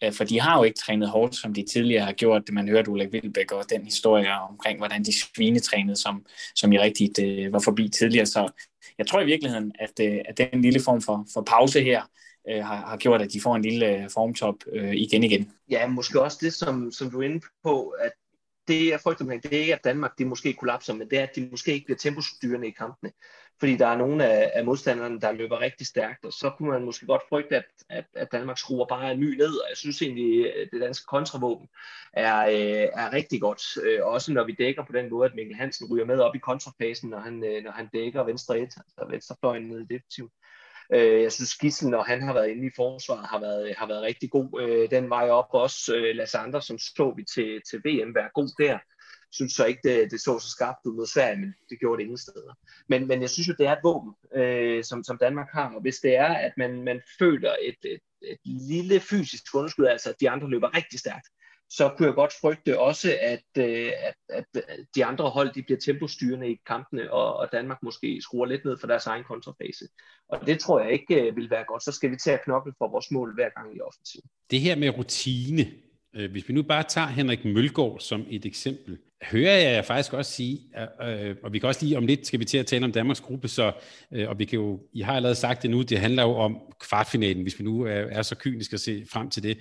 Øh, for de har jo ikke trænet hårdt, som de tidligere har gjort. Det man hørte Ulrik Vilbæk og den historie omkring, hvordan de svinetrænede, som, som I rigtigt øh, var forbi tidligere. Så jeg tror i virkeligheden, at, øh, at den lille form for, for pause her, øh, har, har gjort, at de får en lille øh, formtop øh, igen igen. Ja, måske også det, som, som du er inde på, at det, jeg frygter omkring, det er ikke, at Danmark de måske kollapser, men det er, at de måske ikke bliver tempostyrende i kampene. Fordi der er nogle af, af modstanderne, der løber rigtig stærkt, og så kunne man måske godt frygte, at, at, at Danmark skruer bare en ny ned, og jeg synes egentlig, at det danske kontravåben er, øh, er rigtig godt. Øh, også når vi dækker på den måde, at Mikkel Hansen ryger med op i kontrafasen, når han, øh, når han dækker venstre et, altså venstrefløjen ned i defensiv. Øh, jeg synes, Gissel, når han har været inde i forsvaret, har været, har været rigtig god øh, den vej op. Også øh, Lasse Andersen som så vi til, til VM, være god der. Synes så ikke, det, det så så skarpt ud mod Sverige, men det gjorde det ingen steder. Men, men jeg synes jo, det er et våben, øh, som, som Danmark har. Og hvis det er, at man, man føler et, et, et lille fysisk underskud, altså at de andre løber rigtig stærkt, så kunne jeg godt frygte også, at, øh, at, at de andre hold de bliver tempostyrende i kampene, og, og Danmark måske skruer lidt ned for deres egen kontrafase. Og det tror jeg ikke øh, vil være godt. Så skal vi tage knokle for vores mål hver gang i offensiv. Det her med rutine, Øh, hvis vi nu bare tager Henrik Mølgaard som et eksempel, hører jeg faktisk også sige, øh, og vi kan også lige om lidt skal vi til at tale om Danmarks gruppe, så, øh, og vi kan jo, I har allerede sagt det nu, det handler jo om kvartfinalen, hvis vi nu er, så kyniske at se frem til det.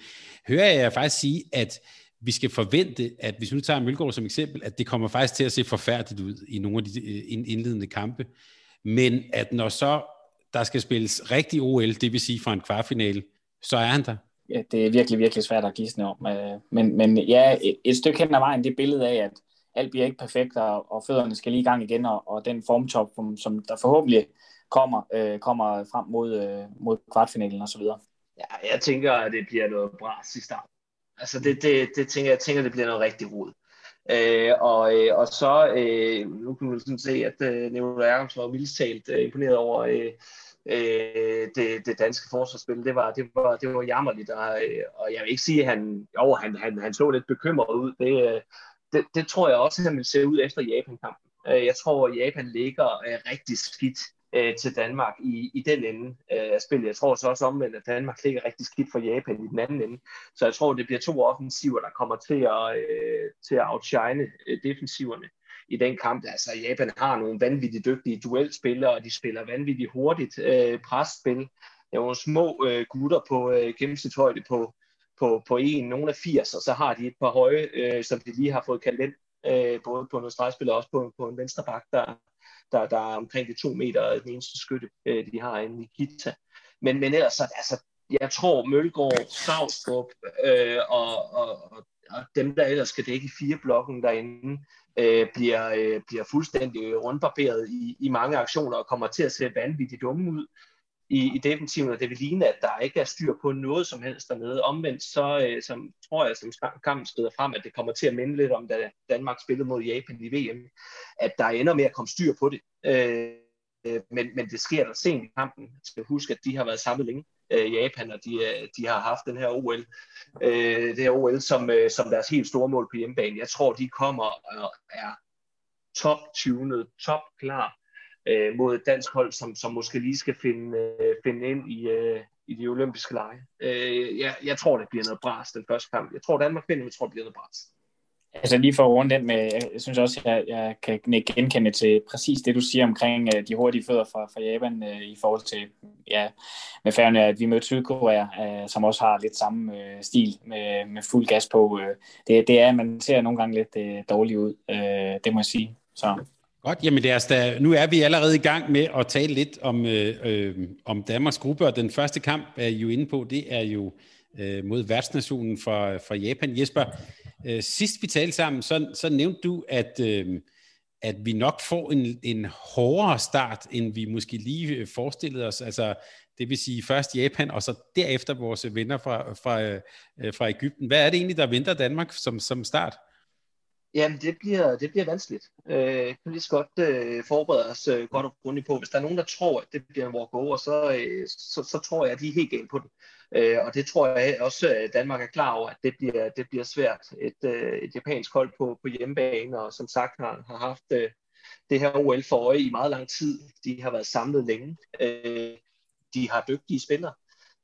Hører jeg faktisk sige, at vi skal forvente, at hvis vi nu tager Mølgaard som eksempel, at det kommer faktisk til at se forfærdeligt ud i nogle af de indledende kampe, men at når så der skal spilles rigtig OL, det vil sige fra en kvartfinale, så er han der. Det er virkelig, virkelig svært at gisne om. Øh, men, men ja, et, et stykke hen ad vejen, det billede af, at alt bliver ikke perfekt, og, og fødderne skal lige i gang igen, og, og den formtop, som, som der forhåbentlig kommer, øh, kommer frem mod, øh, mod kvartfinalen osv. Ja, jeg tænker, at det bliver noget bras i starten. Altså det, det, det tænker jeg tænker, det bliver noget rigtig rod. Øh, og, øh, og så, øh, nu kan man sådan se, at øh, Nicolai Jacobsen var vildt talt øh, imponeret over øh, øh, det, det danske forsvarsspil. Det var, det var, det var jammerligt, og, øh, og jeg vil ikke sige, at han, jo, han, han, han så lidt bekymret ud. Det, øh, det, det tror jeg også, at han vil se ud efter Japan-kampen. Øh, jeg tror, at Japan ligger rigtig skidt til Danmark i, i den ende af spillet. Jeg tror så også omvendt, at Danmark ligger rigtig skidt for Japan i den anden ende. Så jeg tror, det bliver to offensiver, der kommer til at, øh, til at outshine øh, defensiverne i den kamp. Altså, Japan har nogle vanvittigt dygtige duelspillere, og de spiller vanvittigt hurtigt øh, presspil. Der er nogle små øh, gutter på øh, gennemsnitshøjde på, på, på en, nogle af 80, og så har de et par høje, øh, som de lige har fået kaldt ind, øh, både på noget stregspil og også på, på en venstre bak, der, der, der er omkring de to meter øh, den eneste skytte, øh, de har en Nikita. Men, men ellers, så, altså, jeg tror Mølgaard, Savstrup øh, og, og, og, og dem, der ellers skal dække fire blokken derinde, øh, bliver, øh, bliver fuldstændig rundbarberet i, i mange aktioner og kommer til at se vanvittigt dumme ud i, i defensiven, og det vil ligne, at der ikke er styr på noget som helst dernede. Omvendt så øh, som, tror jeg, som kampen skrider frem, at det kommer til at minde lidt om, da Danmark spillede mod Japan i VM, at der ender med at komme styr på det. Øh, øh men, men det sker der sent i kampen. Altså, jeg skal huske, at de har været samlet længe, øh, Japan, og de, øh, de har haft den her OL, øh, det her OL som, øh, som deres helt store mål på hjemmebane. Jeg tror, de kommer og er top-tunet, top-klar øh, mod et dansk hold, som, som måske lige skal finde, øh, finde ind i, øh, i de olympiske lege. Øh, jeg, jeg tror, det bliver noget bras den første kamp. Jeg tror, Danmark finder, men jeg tror, det bliver noget bras. Altså lige for at runde den med, jeg synes også, jeg, jeg kan genkende til præcis det, du siger omkring uh, de hurtige fødder fra, fra Japan uh, i forhold til, ja, med færgerne, at vi mødte Sydkorea, uh, som også har lidt samme uh, stil med, med fuld gas på. Uh, det, det er, man ser nogle gange lidt uh, dårligt ud, uh, det må jeg sige. Så Godt, jamen det er, altså da, nu er vi allerede i gang med at tale lidt om, øh, øh, om Danmarks gruppe, og den første kamp er I jo inde på, det er jo øh, mod værtsnationen fra, fra Japan. Jesper, øh, sidst vi talte sammen, så, så nævnte du, at, øh, at vi nok får en, en hårdere start, end vi måske lige øh, forestillede os. Altså, det vil sige først Japan, og så derefter vores venner fra, fra, øh, fra Ægypten. Hvad er det egentlig, der venter Danmark som, som start? Jamen, det bliver, det bliver vanskeligt. Øh, kan lige så godt øh, forberede os øh, godt og grundigt på. Hvis der er nogen, der tror, at det bliver en walk-over, så, øh, så, så tror jeg, at de er helt galt på den. Øh, og det tror jeg også, at Danmark er klar over, at det bliver, det bliver svært. Et, øh, et japansk hold på, på hjemmebane, og som sagt har, har haft øh, det her OL for øje i meget lang tid. De har været samlet længe. Øh, de har dygtige spillere.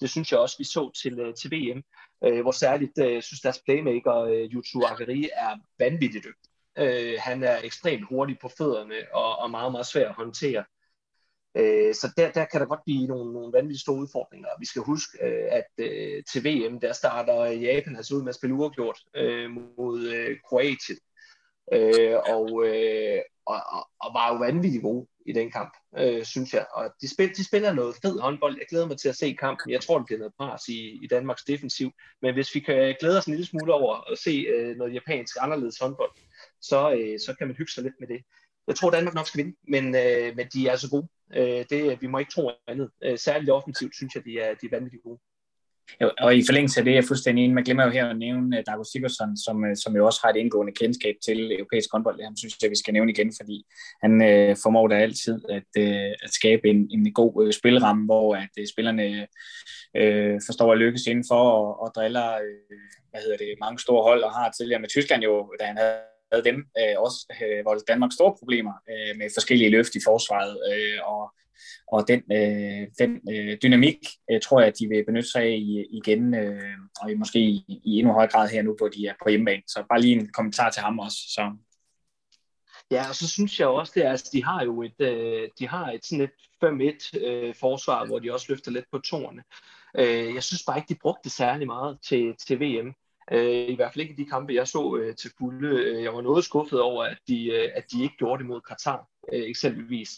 Det synes jeg også, vi så til, til VM, øh, hvor særligt øh, synes deres playmaker, øh, Yutu Agari, er vanvittigt dygtig. Øh, han er ekstremt hurtig på fødderne og, og meget, meget svær at håndtere. Øh, så der, der kan der godt blive nogle, nogle vanvittigt store udfordringer. Vi skal huske, øh, at øh, til VM, der starter Japan altså ud med at spille uafgjort øh, mod øh, Kroatien. Øh, og, øh, og, og, og var jo vanvittigt gode i den kamp, øh, synes jeg. Og de, spil, de spiller noget fed håndbold. Jeg glæder mig til at se kampen. Jeg tror, det bliver noget pres i, i Danmarks defensiv. Men hvis vi kan glæde os en lille smule over at se øh, noget japansk anderledes håndbold, så, øh, så kan man hygge sig lidt med det. Jeg tror, Danmark nok skal vinde, men, øh, men de er så gode. Øh, det, vi må ikke tro andet. Øh, særligt offensivt synes jeg, de er, de er vanvittigt gode. Og i forlængelse af det, jeg er fuldstændig enig. Man glemmer jo her at nævne øh, Dago Sigurdsson, som, øh, som jo også har et indgående kendskab til europæisk håndbold. Det han synes jeg, vi skal nævne igen, fordi han øh, formår da altid at, øh, at skabe en, en god øh, spilramme, hvor at øh, spillerne øh, forstår at lykkes indenfor og, og driller øh, hvad hedder det, mange store hold, og har tidligere med Tyskland jo, da han havde havde dem øh, også øh, hvor Danmark store problemer øh, med forskellige løft i forsvaret, øh, og og den, øh, den øh, dynamik øh, tror jeg, at de vil benytte sig af igen, øh, og måske i, i endnu højere grad her nu, hvor de er på hjemmebane. Så bare lige en kommentar til ham også. Så. Ja, og så synes jeg også, det er, altså, de har jo et, øh, de har et sådan et 5-1 øh, forsvar, hvor de også løfter lidt på tårne. Øh, jeg synes bare ikke, de brugte det særlig meget til, til VM. Øh, I hvert fald ikke i de kampe, jeg så øh, til fulde. Øh, jeg var noget skuffet over, at de, øh, at de ikke gjorde det mod Katar, øh, eksempelvis.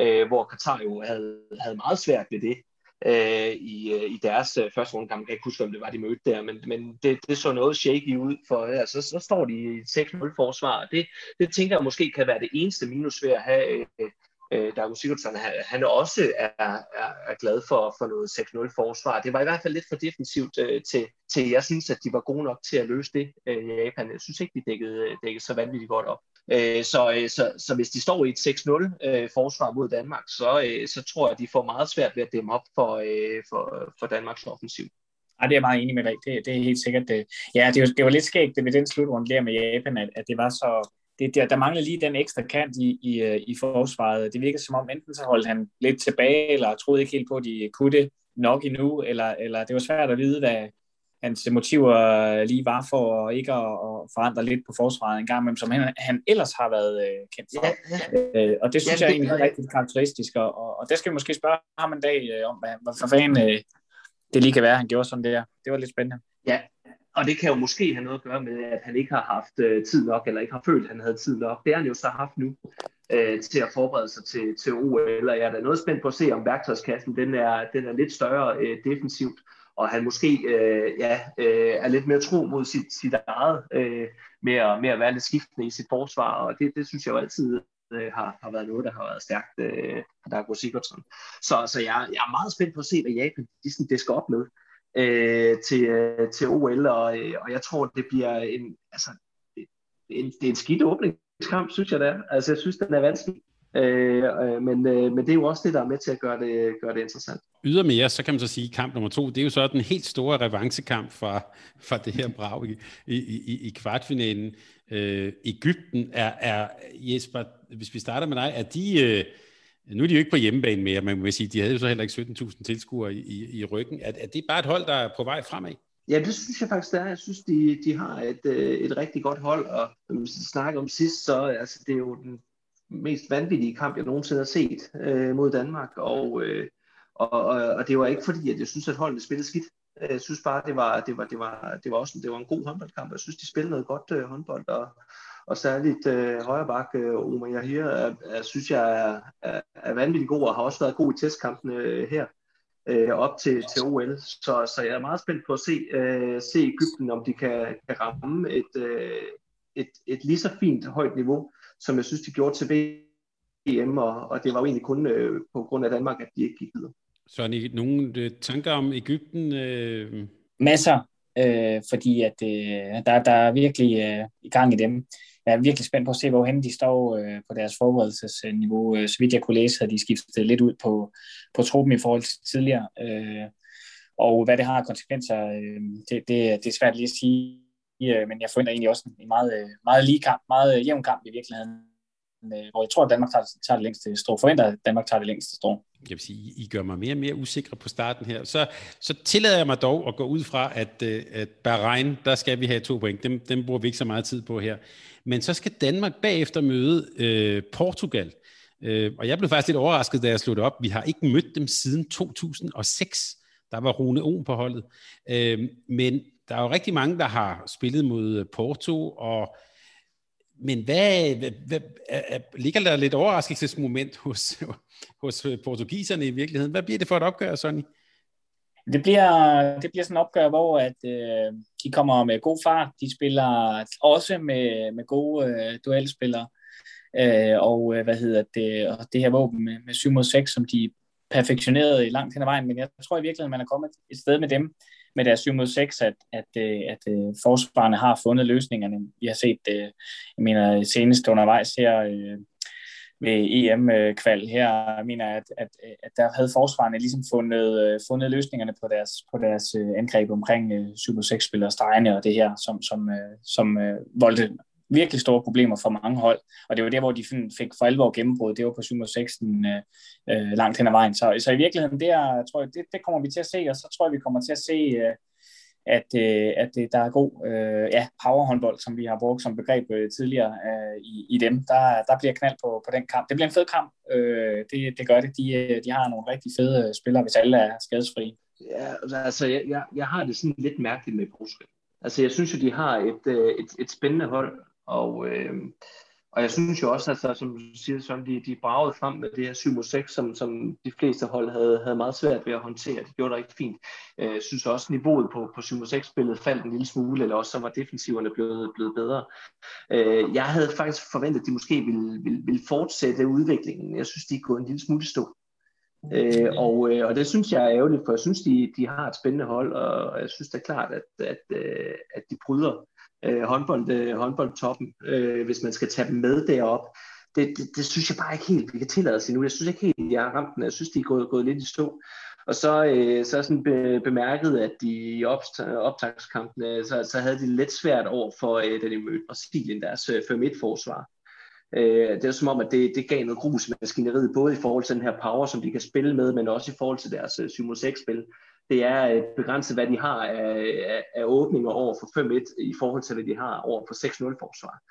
Øh, hvor Katar jo havde, havde meget svært ved det øh, i, øh, i deres øh, første rundekamp. Jeg kan ikke huske, om det var, de mødte der, men, men det, det så noget shaky ud, for ja, så, så står de i 6-0 forsvar. Det, det tænker jeg måske kan være det eneste minus ved at have øh, øh, Dago Sigurdsson, han, han også er, er, er glad for, for noget 6-0 forsvar. Det var i hvert fald lidt for defensivt øh, til, til, jeg synes, at de var gode nok til at løse det øh, i øh, Japan. Jeg synes ikke, de dækkede, øh, dækkede så vanvittigt godt op. Øh, så, øh, så, så hvis de står i et 6-0 øh, forsvar mod Danmark, så, øh, så tror jeg, at de får meget svært ved at dæmme op for, øh, for, for Danmarks offensiv. Ja, det er jeg meget enig med dig. Det, det er helt sikkert. Det. Ja, det var, det var lidt skægt det ved den slutrunde der med Japan, at, at det var så, det, der, der mangler lige den ekstra kant i, i, øh, i forsvaret. Det virker som om, enten så holdt han lidt tilbage, eller troede ikke helt på, at de kunne det nok endnu, eller, eller det var svært at vide, hvad hans motiver lige var for ikke at, at forandre lidt på forsvaret en gang, men som han, han ellers har været øh, kendt for. Ja, ja. Øh, og det synes ja, jeg egentlig er rigtig karakteristisk, og, og der skal vi måske spørge ham en dag øh, om, hvad, hvad for fanden øh, det lige kan være, han gjorde sådan der. Det var lidt spændende. Ja, og det kan jo måske have noget at gøre med, at han ikke har haft øh, tid nok, eller ikke har følt, at han havde tid nok. Det har han jo så haft nu øh, til at forberede sig til, til OL, og jeg er da noget spændt på at se, om værktøjskassen den er, den er lidt større øh, defensivt, og han måske øh, ja, øh, er lidt mere tro mod sit, sit eget, øh, med, at, med at være lidt skiftende i sit forsvar, og det, det synes jeg jo altid øh, har, har været noget, der har været stærkt øh, for Dago Sigurdsson. Så, så jeg, jeg er meget spændt på at se, hvad Japan de, sådan, det skal op med øh, til, øh, til OL, og, øh, og jeg tror, det bliver en, altså, en, det er en skidt åbningskamp, synes jeg det er. Altså, jeg synes, den er vanskelig. Øh, øh, men, øh, men det er jo også det, der er med til at gøre det, gøre det interessant. Ydermere, så kan man så sige, kamp nummer to, det er jo så den helt store revancekamp fra, fra det her brag i, i, i, i kvartfinalen. Øh, Ægypten er, er, Jesper, hvis vi starter med dig, er de... Øh, nu er de jo ikke på hjemmebane mere, men man vil sige, de havde jo så heller ikke 17.000 tilskuere i, i, ryggen. Er, er det bare et hold, der er på vej fremad? Ja, det synes jeg faktisk, det er. Jeg synes, de, de har et, øh, et rigtig godt hold, og når vi snakker om sidst, så altså, det er jo den mest vanvittige kamp, jeg nogensinde har set øh, mod Danmark, og, øh, og, og, og det var ikke fordi, at jeg synes, at holdet spillede skidt. Jeg synes bare, det var, det var, det var, det var også det var en god håndboldkamp. Jeg synes, de spillede noget godt øh, håndbold, og, og særligt øh, højre bak, øh, Omar Yahir, er, er, synes jeg er, er, er vanvittig god, og har også været god i testkampene øh, her øh, op til, til OL. Så, så jeg er meget spændt på at se, øh, se Ægypten, om de kan, kan ramme et, øh, et, et lige så fint højt niveau, som jeg synes, de gjorde til VM, og, og det var jo egentlig kun øh, på grund af Danmark, at de ikke gik videre. Så er der nogle tanker om Ægypten? Øh... Masser. øh, fordi at øh, der, der er virkelig øh, i gang i dem. Jeg er virkelig spændt på at se, hvorhen de står øh, på deres forberedelsesniveau. Øh, så vidt jeg kunne læse, at de skiftet lidt ud på, på truppen i forhold til tidligere. Øh, og hvad det har af konsekvenser, øh, det, det, det er svært lige at sige. Øh, men jeg forventer egentlig også en meget, øh, meget lige kamp, meget øh, jævn kamp i virkeligheden øh, hvor jeg tror, at Danmark tager, tager det længste strå. Forventer, at Danmark tager det længste strå. Jeg vil sige, I gør mig mere og mere usikre på starten her. Så, så tillader jeg mig dog at gå ud fra, at, øh, at Bahrain, der skal vi have to point. Dem, dem bruger vi ikke så meget tid på her. Men så skal Danmark bagefter møde øh, Portugal. Øh, og jeg blev faktisk lidt overrasket, da jeg sluttede op. Vi har ikke mødt dem siden 2006. Der var Rune Ohm på holdet. Øh, men der er jo rigtig mange, der har spillet mod øh, Porto, og men hvad, hvad, hvad er, ligger der lidt overraskelsesmoment hos, hos portugiserne i virkeligheden? Hvad bliver det for et opgør, Sonny? Det bliver, det bliver sådan et opgør, hvor at, øh, de kommer med god fart. De spiller også med, med gode øh, duelspillere. Øh, og øh, hvad hedder det, og det her våben med, med 7 mod 6, som de perfektionerede langt hen ad vejen. Men jeg tror i virkeligheden, man er kommet et sted med dem, med deres 7 mod 6, at, at, øh, at, at forsvarerne har fundet løsningerne. Vi har set, det, jeg mener, senest undervejs her ved EM-kval her, jeg mener, at, at, at der havde forsvarerne ligesom fundet, fundet løsningerne på deres, på deres angreb omkring 7 mod 6 spillere stregene og det her, som, som, som voldte virkelig store problemer for mange hold. Og det var der, hvor de fik for alvor gennembrud. Det var på 7 6 øh, øh, langt hen ad vejen. Så, så i virkeligheden, der, tror jeg, det, det kommer vi til at se, og så tror jeg, vi kommer til at se, øh, at, øh, at øh, der er god øh, ja, powerhåndbold, som vi har brugt som begreb øh, tidligere øh, i, i dem. Der, der bliver knald på, på den kamp. Det bliver en fed kamp. Øh, det, det gør det. De, øh, de har nogle rigtig fede øh, spillere, hvis alle er skadesfri. Ja, altså, altså jeg, jeg, jeg har det sådan lidt mærkeligt med Bruske. Altså jeg synes jo, de har et, et, et spændende hold, og, øh, og jeg synes jo også, at altså, som du siger, sådan, de, de bragede frem med det her 7 6, som, som de fleste hold havde, havde meget svært ved at håndtere. Det gjorde det rigtig fint. Øh, jeg synes også, at niveauet på, på 7 6-spillet faldt en lille smule, eller også så var defensiverne blevet, blevet bedre. Øh, jeg havde faktisk forventet, at de måske ville, ville, ville fortsætte udviklingen. Jeg synes, de er gået en lille smule stå. Øh, og, øh, og det synes jeg er ærgerligt, for jeg synes, de, de har et spændende hold, og jeg synes det er klart, at, at, øh, at de bryder øh, håndbold, øh, håndboldtoppen, øh, hvis man skal tage dem med derop. Det, det, det synes jeg bare ikke helt, vi kan tillade os endnu. Jeg synes ikke helt, jeg har ramt den. Jeg synes, de er gået, gået lidt i stå. Og så, øh, så er sådan be, bemærket, at de i optagskampene, øh, så, så havde de lidt svært over for, øh, da de mødte Brasilien, deres øh, 5-1-forsvar. Øh, det er som om, at det, det gav noget grus i maskineriet, både i forhold til den her power, som de kan spille med, men også i forhold til deres øh, 7-6-spil det er øh, begrænset, hvad de har af, af, af åbninger over for 5-1 i forhold til, hvad de har over for 6-0 forsvar.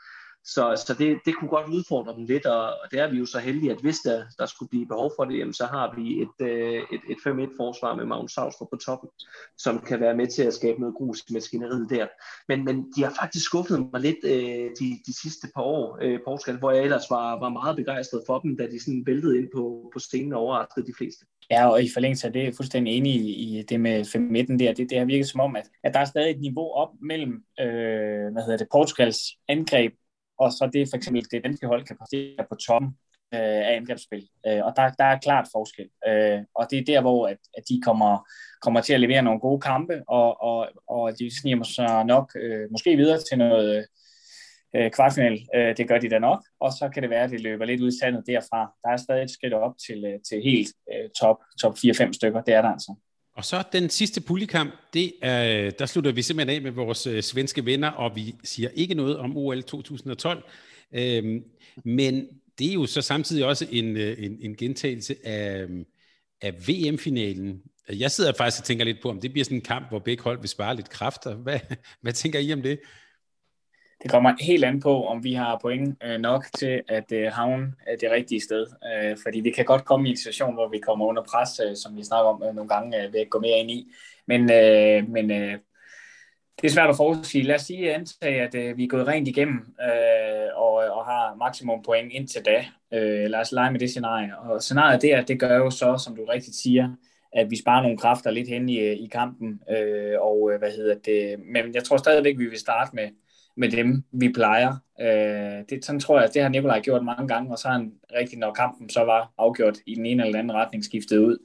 Så, så det, det kunne godt udfordre dem lidt, og, og det er vi jo så heldige, at hvis der, der skulle blive behov for det, jamen, så har vi et, øh, et, et 5-1-forsvar med Magnus Savstrup på toppen, som kan være med til at skabe noget grus i maskineriet der. Men, men de har faktisk skuffet mig lidt øh, de, de sidste par år, øh, Portugal, hvor jeg ellers var, var meget begejstret for dem, da de sådan væltede ind på, på scenen og overraskede de fleste. Ja, og i forlængelse af det, er jeg fuldstændig enig i, i det med 5 der. Det, det har virket som om, at, at der er stadig et niveau op mellem øh, hvad hedder det, Portugals angreb og så det for eksempel det danske hold kan præstere på toppen øh, af angrebsspil. Øh, og der, der er klart forskel. Øh, og det er der, hvor at, at de kommer, kommer til at levere nogle gode kampe, og, og, og de sniger sig nok øh, måske videre til noget øh, kvartfinal. Øh, det gør de da nok, og så kan det være, at det løber lidt ud i sandet derfra. Der er stadig et skridt op til, øh, til helt øh, top, top 4-5 stykker. Det er der altså. Og så den sidste puljekamp, det er, der slutter vi simpelthen af med vores øh, svenske venner, og vi siger ikke noget om OL 2012. Øhm, men det er jo så samtidig også en, øh, en, en gentagelse af, øh, af VM-finalen. Jeg sidder faktisk og tænker lidt på, om det bliver sådan en kamp, hvor begge hold vil spare lidt kræfter. Hvad, hvad tænker I om det? Det kommer helt an på, om vi har point øh, nok til at øh, havne øh, det rigtige sted. Øh, fordi vi kan godt komme i en situation, hvor vi kommer under pres, øh, som vi snakker om øh, nogle gange, øh, ved at gå mere ind i. Men, øh, men øh, det er svært at forudsige. Lad os sige antage, at øh, vi er gået rent igennem øh, og, øh, og har maksimum point indtil da. Øh, lad os lege med det scenarie. Og scenariet der, det gør jo så, som du rigtigt siger, at vi sparer nogle kræfter lidt hen i, øh, i kampen. Øh, og øh, hvad hedder det? Men jeg tror stadigvæk, vi vil starte med med dem, vi plejer. Øh, det, sådan tror jeg, det har Nikolaj gjort mange gange, og så har han rigtig, når kampen så var afgjort i den ene eller anden retning, skiftet ud.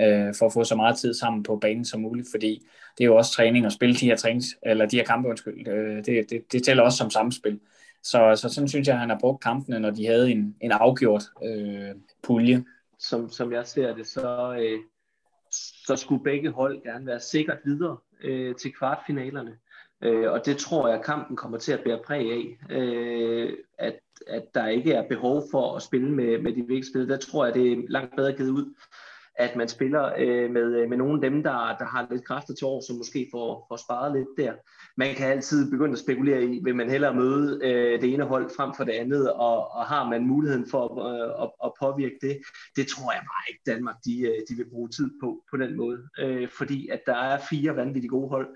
øh, for at få så meget tid sammen på banen som muligt, fordi det er jo også træning at spille de her, trænings, eller de her kampe, undskyld, øh, det, det, det tæller også som samspil. Så, så sådan synes jeg, at han har brugt kampene, når de havde en, en afgjort øh, pulje. Som, som jeg ser det, så, øh, så skulle begge hold gerne være sikkert videre øh, til kvartfinalerne. Øh, og det tror jeg, at kampen kommer til at bære præg af. Øh, at, at der ikke er behov for at spille med, med de vigtige Der tror jeg, det er langt bedre givet ud at man spiller øh, med, øh, med nogle af dem, der, der har lidt kræfter til år, som måske får, får sparet lidt der. Man kan altid begynde at spekulere i, vil man hellere møde øh, det ene hold frem for det andet, og, og har man muligheden for øh, at, at påvirke det? Det tror jeg bare ikke, Danmark de, øh, de vil bruge tid på på den måde, øh, fordi at der er fire vanvittigt gode hold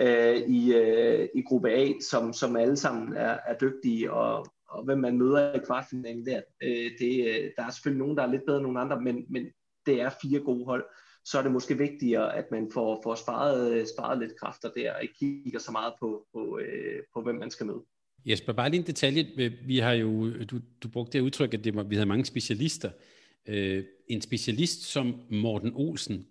øh, i, øh, i gruppe A, som, som alle sammen er, er dygtige, og, og hvem man møder i kvartfinalen der, øh, det, øh, der er selvfølgelig nogen, der er lidt bedre end nogle andre, men, men det er fire gode hold, så er det måske vigtigere, at man får, får sparet, øh, sparet lidt kræfter der, og ikke kigger så meget på, på, øh, på hvem man skal møde. Jesper, bare lige en detalje. Vi har jo, du, du brugte det udtryk, at det vi havde mange specialister. Øh, en specialist som Morten Olsen,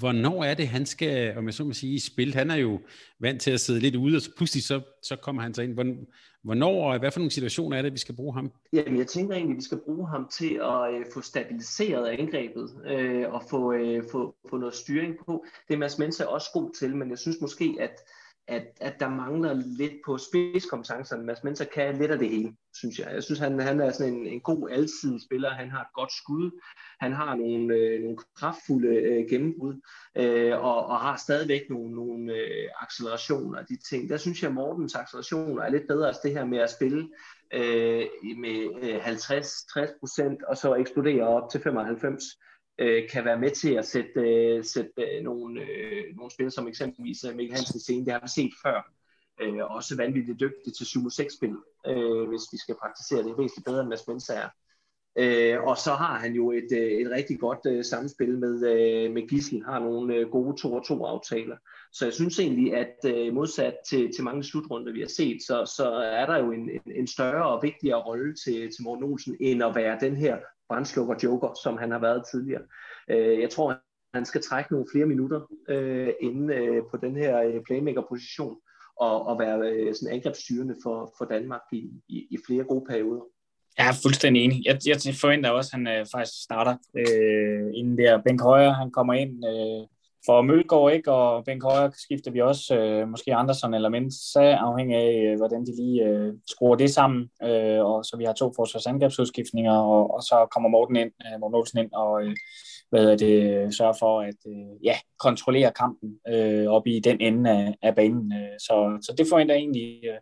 hvornår er det, han skal, om jeg så må sige, i spil? Han er jo vant til at sidde lidt ude, og så pludselig så, så kommer han så ind. Hvornår og hvad for nogle situationer er det, vi skal bruge ham? Jamen, jeg tænker egentlig, at vi skal bruge ham til at øh, få stabiliseret angrebet øh, og få, øh, få, få noget styring på. Det er Mads Mensa også god til, men jeg synes måske, at at, at der mangler lidt på spidskompetencerne. Mads Mensa kan lidt af det hele, synes jeg. Jeg synes, han, han er sådan en, en god alsidig spiller. Han har et godt skud. Han har nogle, øh, nogle kraftfulde øh, gennembrud, øh, og, og har stadigvæk nogle, nogle øh, accelerationer de ting. Der synes jeg, at Mortens accelerationer er lidt bedre. Altså det her med at spille øh, med øh, 50-60 procent, og så eksplodere op til 95 øh, kan være med til at sætte, øh, sætte øh, nogle, øh, nogle spil, som eksempelvis øh, Mikkel Hansen scene, det har vi set før. Øh, også vanvittigt dygtig til 7-6-spil, øh, hvis vi skal praktisere det væsentligt bedre, end Mads Mensa er. Øh, og så har han jo et, øh, et rigtig godt øh, samspil med, øh, med Gissel, har nogle øh, gode 2-2 aftaler. Så jeg synes egentlig, at øh, modsat til, til mange slutrunder, vi har set, så, så er der jo en, en, en større og vigtigere rolle til, til Morten Olsen, end at være den her brændslukker joker, som han har været tidligere. Øh, jeg tror, han skal trække nogle flere minutter øh, inde øh, på den her øh, playmaker-position og, og være øh, sådan angrebsstyrende for, for Danmark i, i, i flere gode perioder. Jeg er fuldstændig enig. Jeg, jeg forventer også, at han øh, faktisk starter øh, inden der. Bænk Højre, han kommer ind øh, for Mølgaard, ikke? og Ben Højer skifter vi også, øh, måske Andersen eller Mensa, afhængig af, øh, hvordan de lige øh, skruer det sammen. Øh, og så vi har to forsvarsangrebsudskiftninger, og, og så kommer Morten ind, øh, Morten Olsen ind og øh, hvad er det, øh, sørger for at øh, ja, kontrollere kampen øh, op i den ende af, af banen. Øh, så, så det forventer jeg egentlig øh,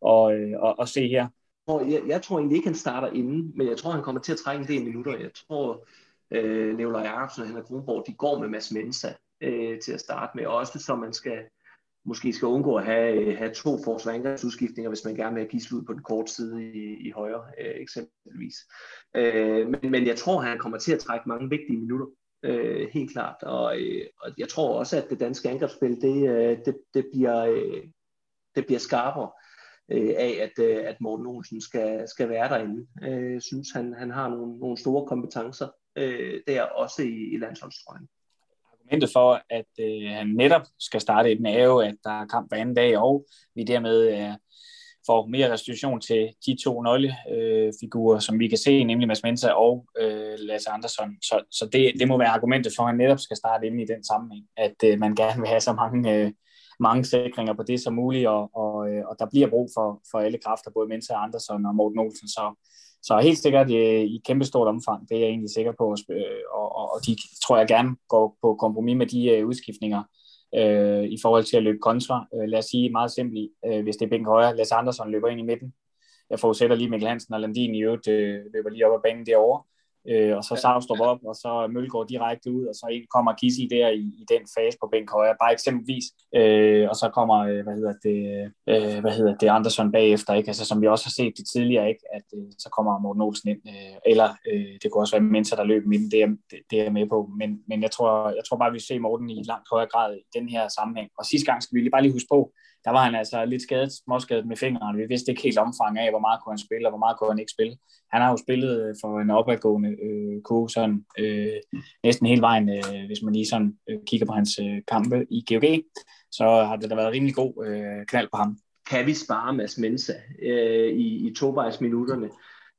og, øh, og, at se her. Jeg, jeg tror egentlig ikke, han starter inden, men jeg tror, han kommer til at trække en del minutter. Jeg tror, øh, Nikolaj Jacobsen og Henrik Kronborg, de går med Mads Mensa øh, til at starte med, også så man skal måske skal undgå at have, øh, have to forsvarsangrebsudskiftninger, hvis man gerne vil have Gisle ud på den korte side i, i højre øh, eksempelvis. Øh, men, men jeg tror, han kommer til at trække mange vigtige minutter, øh, helt klart. Og, øh, og jeg tror også, at det danske angrebsspil, det, øh, det, det, bliver, øh, det bliver skarpere øh, af, at, øh, at Morten Olsen skal, skal være derinde. Øh, synes, han, han har nogle, nogle store kompetencer øh, der, også i, i landsholdstrøjen argumentet for, at øh, han netop skal starte i den, er jo, at der er kamp hver anden dag, og vi dermed øh, får mere restitution til de to nøglefigurer, øh, som vi kan se, nemlig Mads Mensa og øh, Lasse Andersson. Så, så det, det må være argumentet for, at han netop skal starte inde i den sammenhæng, at øh, man gerne vil have så mange, øh, mange sikringer på det som muligt, og, og, øh, og der bliver brug for, for alle kræfter, både Mensa, og Andersson og Morten Olsen, så så helt sikkert øh, i kæmpestort omfang, det er jeg egentlig sikker på, øh, og, og, og de tror jeg gerne går på kompromis med de øh, udskiftninger øh, i forhold til at løbe kontra. Øh, lad os sige meget simpelt, øh, hvis det er Bænk Højre, Lasse Andersson løber ind i midten. Jeg forudsætter lige Mikkel Hansen og Landin i øvrigt øh, løber lige op ad banen derovre øh, og så Savstrup op, og så Mølgaard direkte ud, og så kommer Kissel der i, i den fase på bænk højre, bare eksempelvis, øh, og så kommer, øh, hvad hedder det, øh, hvad hedder det, Andersson bagefter, ikke? Altså, som vi også har set det tidligere, ikke? at øh, så kommer Morten Olsen ind, øh, eller øh, det kunne også være Mensa, der løb det er, det, det er jeg med på, men, men jeg, tror, jeg tror bare, vi ser Morten i langt højere grad i den her sammenhæng, og sidste gang skal vi lige bare lige huske på, der var han altså lidt skadet, småskadet med fingrene. Vi vidste ikke helt omfang af, hvor meget kunne han spille, og hvor meget kunne han ikke spille. Han har jo spillet øh, for en opadgående øh, ko, sådan øh, næsten hele vejen, øh, hvis man lige sådan øh, kigger på hans øh, kampe i GOG, så har det da været rimelig god øh, knald på ham. Kan vi spare Mads Mensa øh, i, i tovejsminutterne,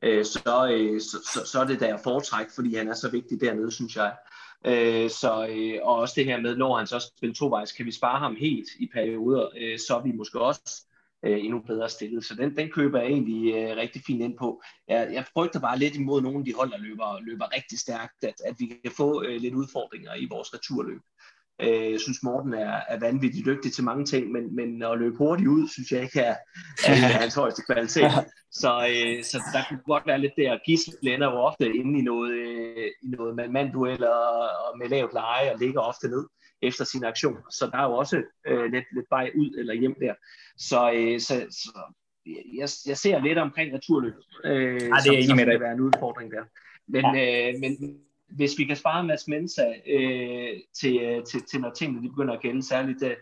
øh, så, øh, så, så, så er det der foretræk, fordi han er så vigtig dernede, synes jeg. Øh, så, øh, og også det her med, når han så spiller tovejs, kan vi spare ham helt i perioder, øh, så er vi måske også øh, endnu bedre stillet. Så den, den køber jeg egentlig øh, rigtig fint ind på. Jeg, jeg frygter bare lidt imod nogle af de hold, der løber, løber rigtig stærkt, at, at vi kan få øh, lidt udfordringer i vores returløb. Øh, jeg synes, Morten er, er vanvittigt dygtig til mange ting, men, men at løbe hurtigt ud, synes jeg ikke er, er hans højeste kvalitet. Så, øh, så der kunne godt være lidt der. Gisle blænder jo ofte inde i noget, øh, i noget mand-duel og, og med lavt leje og ligger ofte ned efter sin aktion. Så der er jo også øh, lidt, lidt vej ud eller hjem der. Så, øh, så, så jeg, jeg ser lidt omkring returløb, øh, ja, det er som, som med være en udfordring der. Men, ja. øh, men hvis vi kan spare Mads Mensa øh, til, øh, til, til, når tingene de begynder at gælde, særligt øh,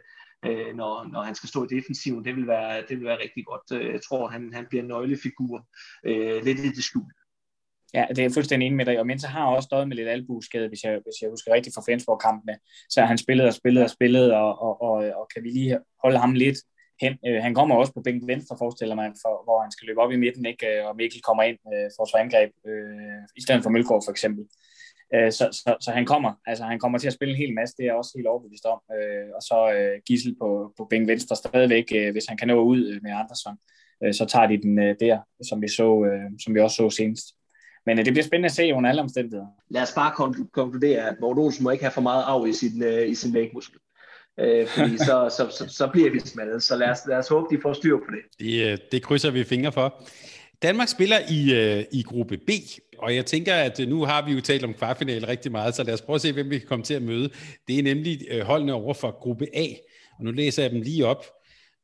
øh, når, når han skal stå i defensiven, det vil være, det vil være rigtig godt. Øh, jeg tror, han, han bliver en nøglefigur øh, lidt i det skjul. Ja, det er fuldstændig enig med dig. Og Mensa har også stået med lidt albueskade, hvis jeg, hvis jeg husker rigtigt fra Flensborg-kampene. Så han spillede og spillede og spillede, og, og, og, og kan vi lige holde ham lidt hen. Øh, han kommer også på bænken venstre, forestiller mig, for, hvor han skal løbe op i midten, ikke? og Mikkel kommer ind øh, for at angreb, øh, i stedet for Mølgaard for eksempel. Øh, så, så, så han kommer, altså han kommer til at spille en hel masse, det er jeg også helt overbevist om. Øh, og så øh, Gissel på, på bænk venstre stadigvæk, øh, hvis han kan nå ud øh, med Andersson, øh, så tager de den øh, der, som vi, så, øh, som vi også så senest. Men øh, det bliver spændende at se under alle omstændigheder. Lad os bare konkludere, at Morten Olsen må ikke have for meget af i sin, øh, i sin lægmuskel. Øh, fordi så, så, så, så bliver vi smadret. Så lad os, lad os håbe, de får styr på det. Det, det krydser vi fingre for. Danmark spiller i, øh, i gruppe B, og jeg tænker, at øh, nu har vi jo talt om kvartfinale rigtig meget, så lad os prøve at se, hvem vi kan komme til at møde. Det er nemlig øh, holdene over for gruppe A, og nu læser jeg dem lige op.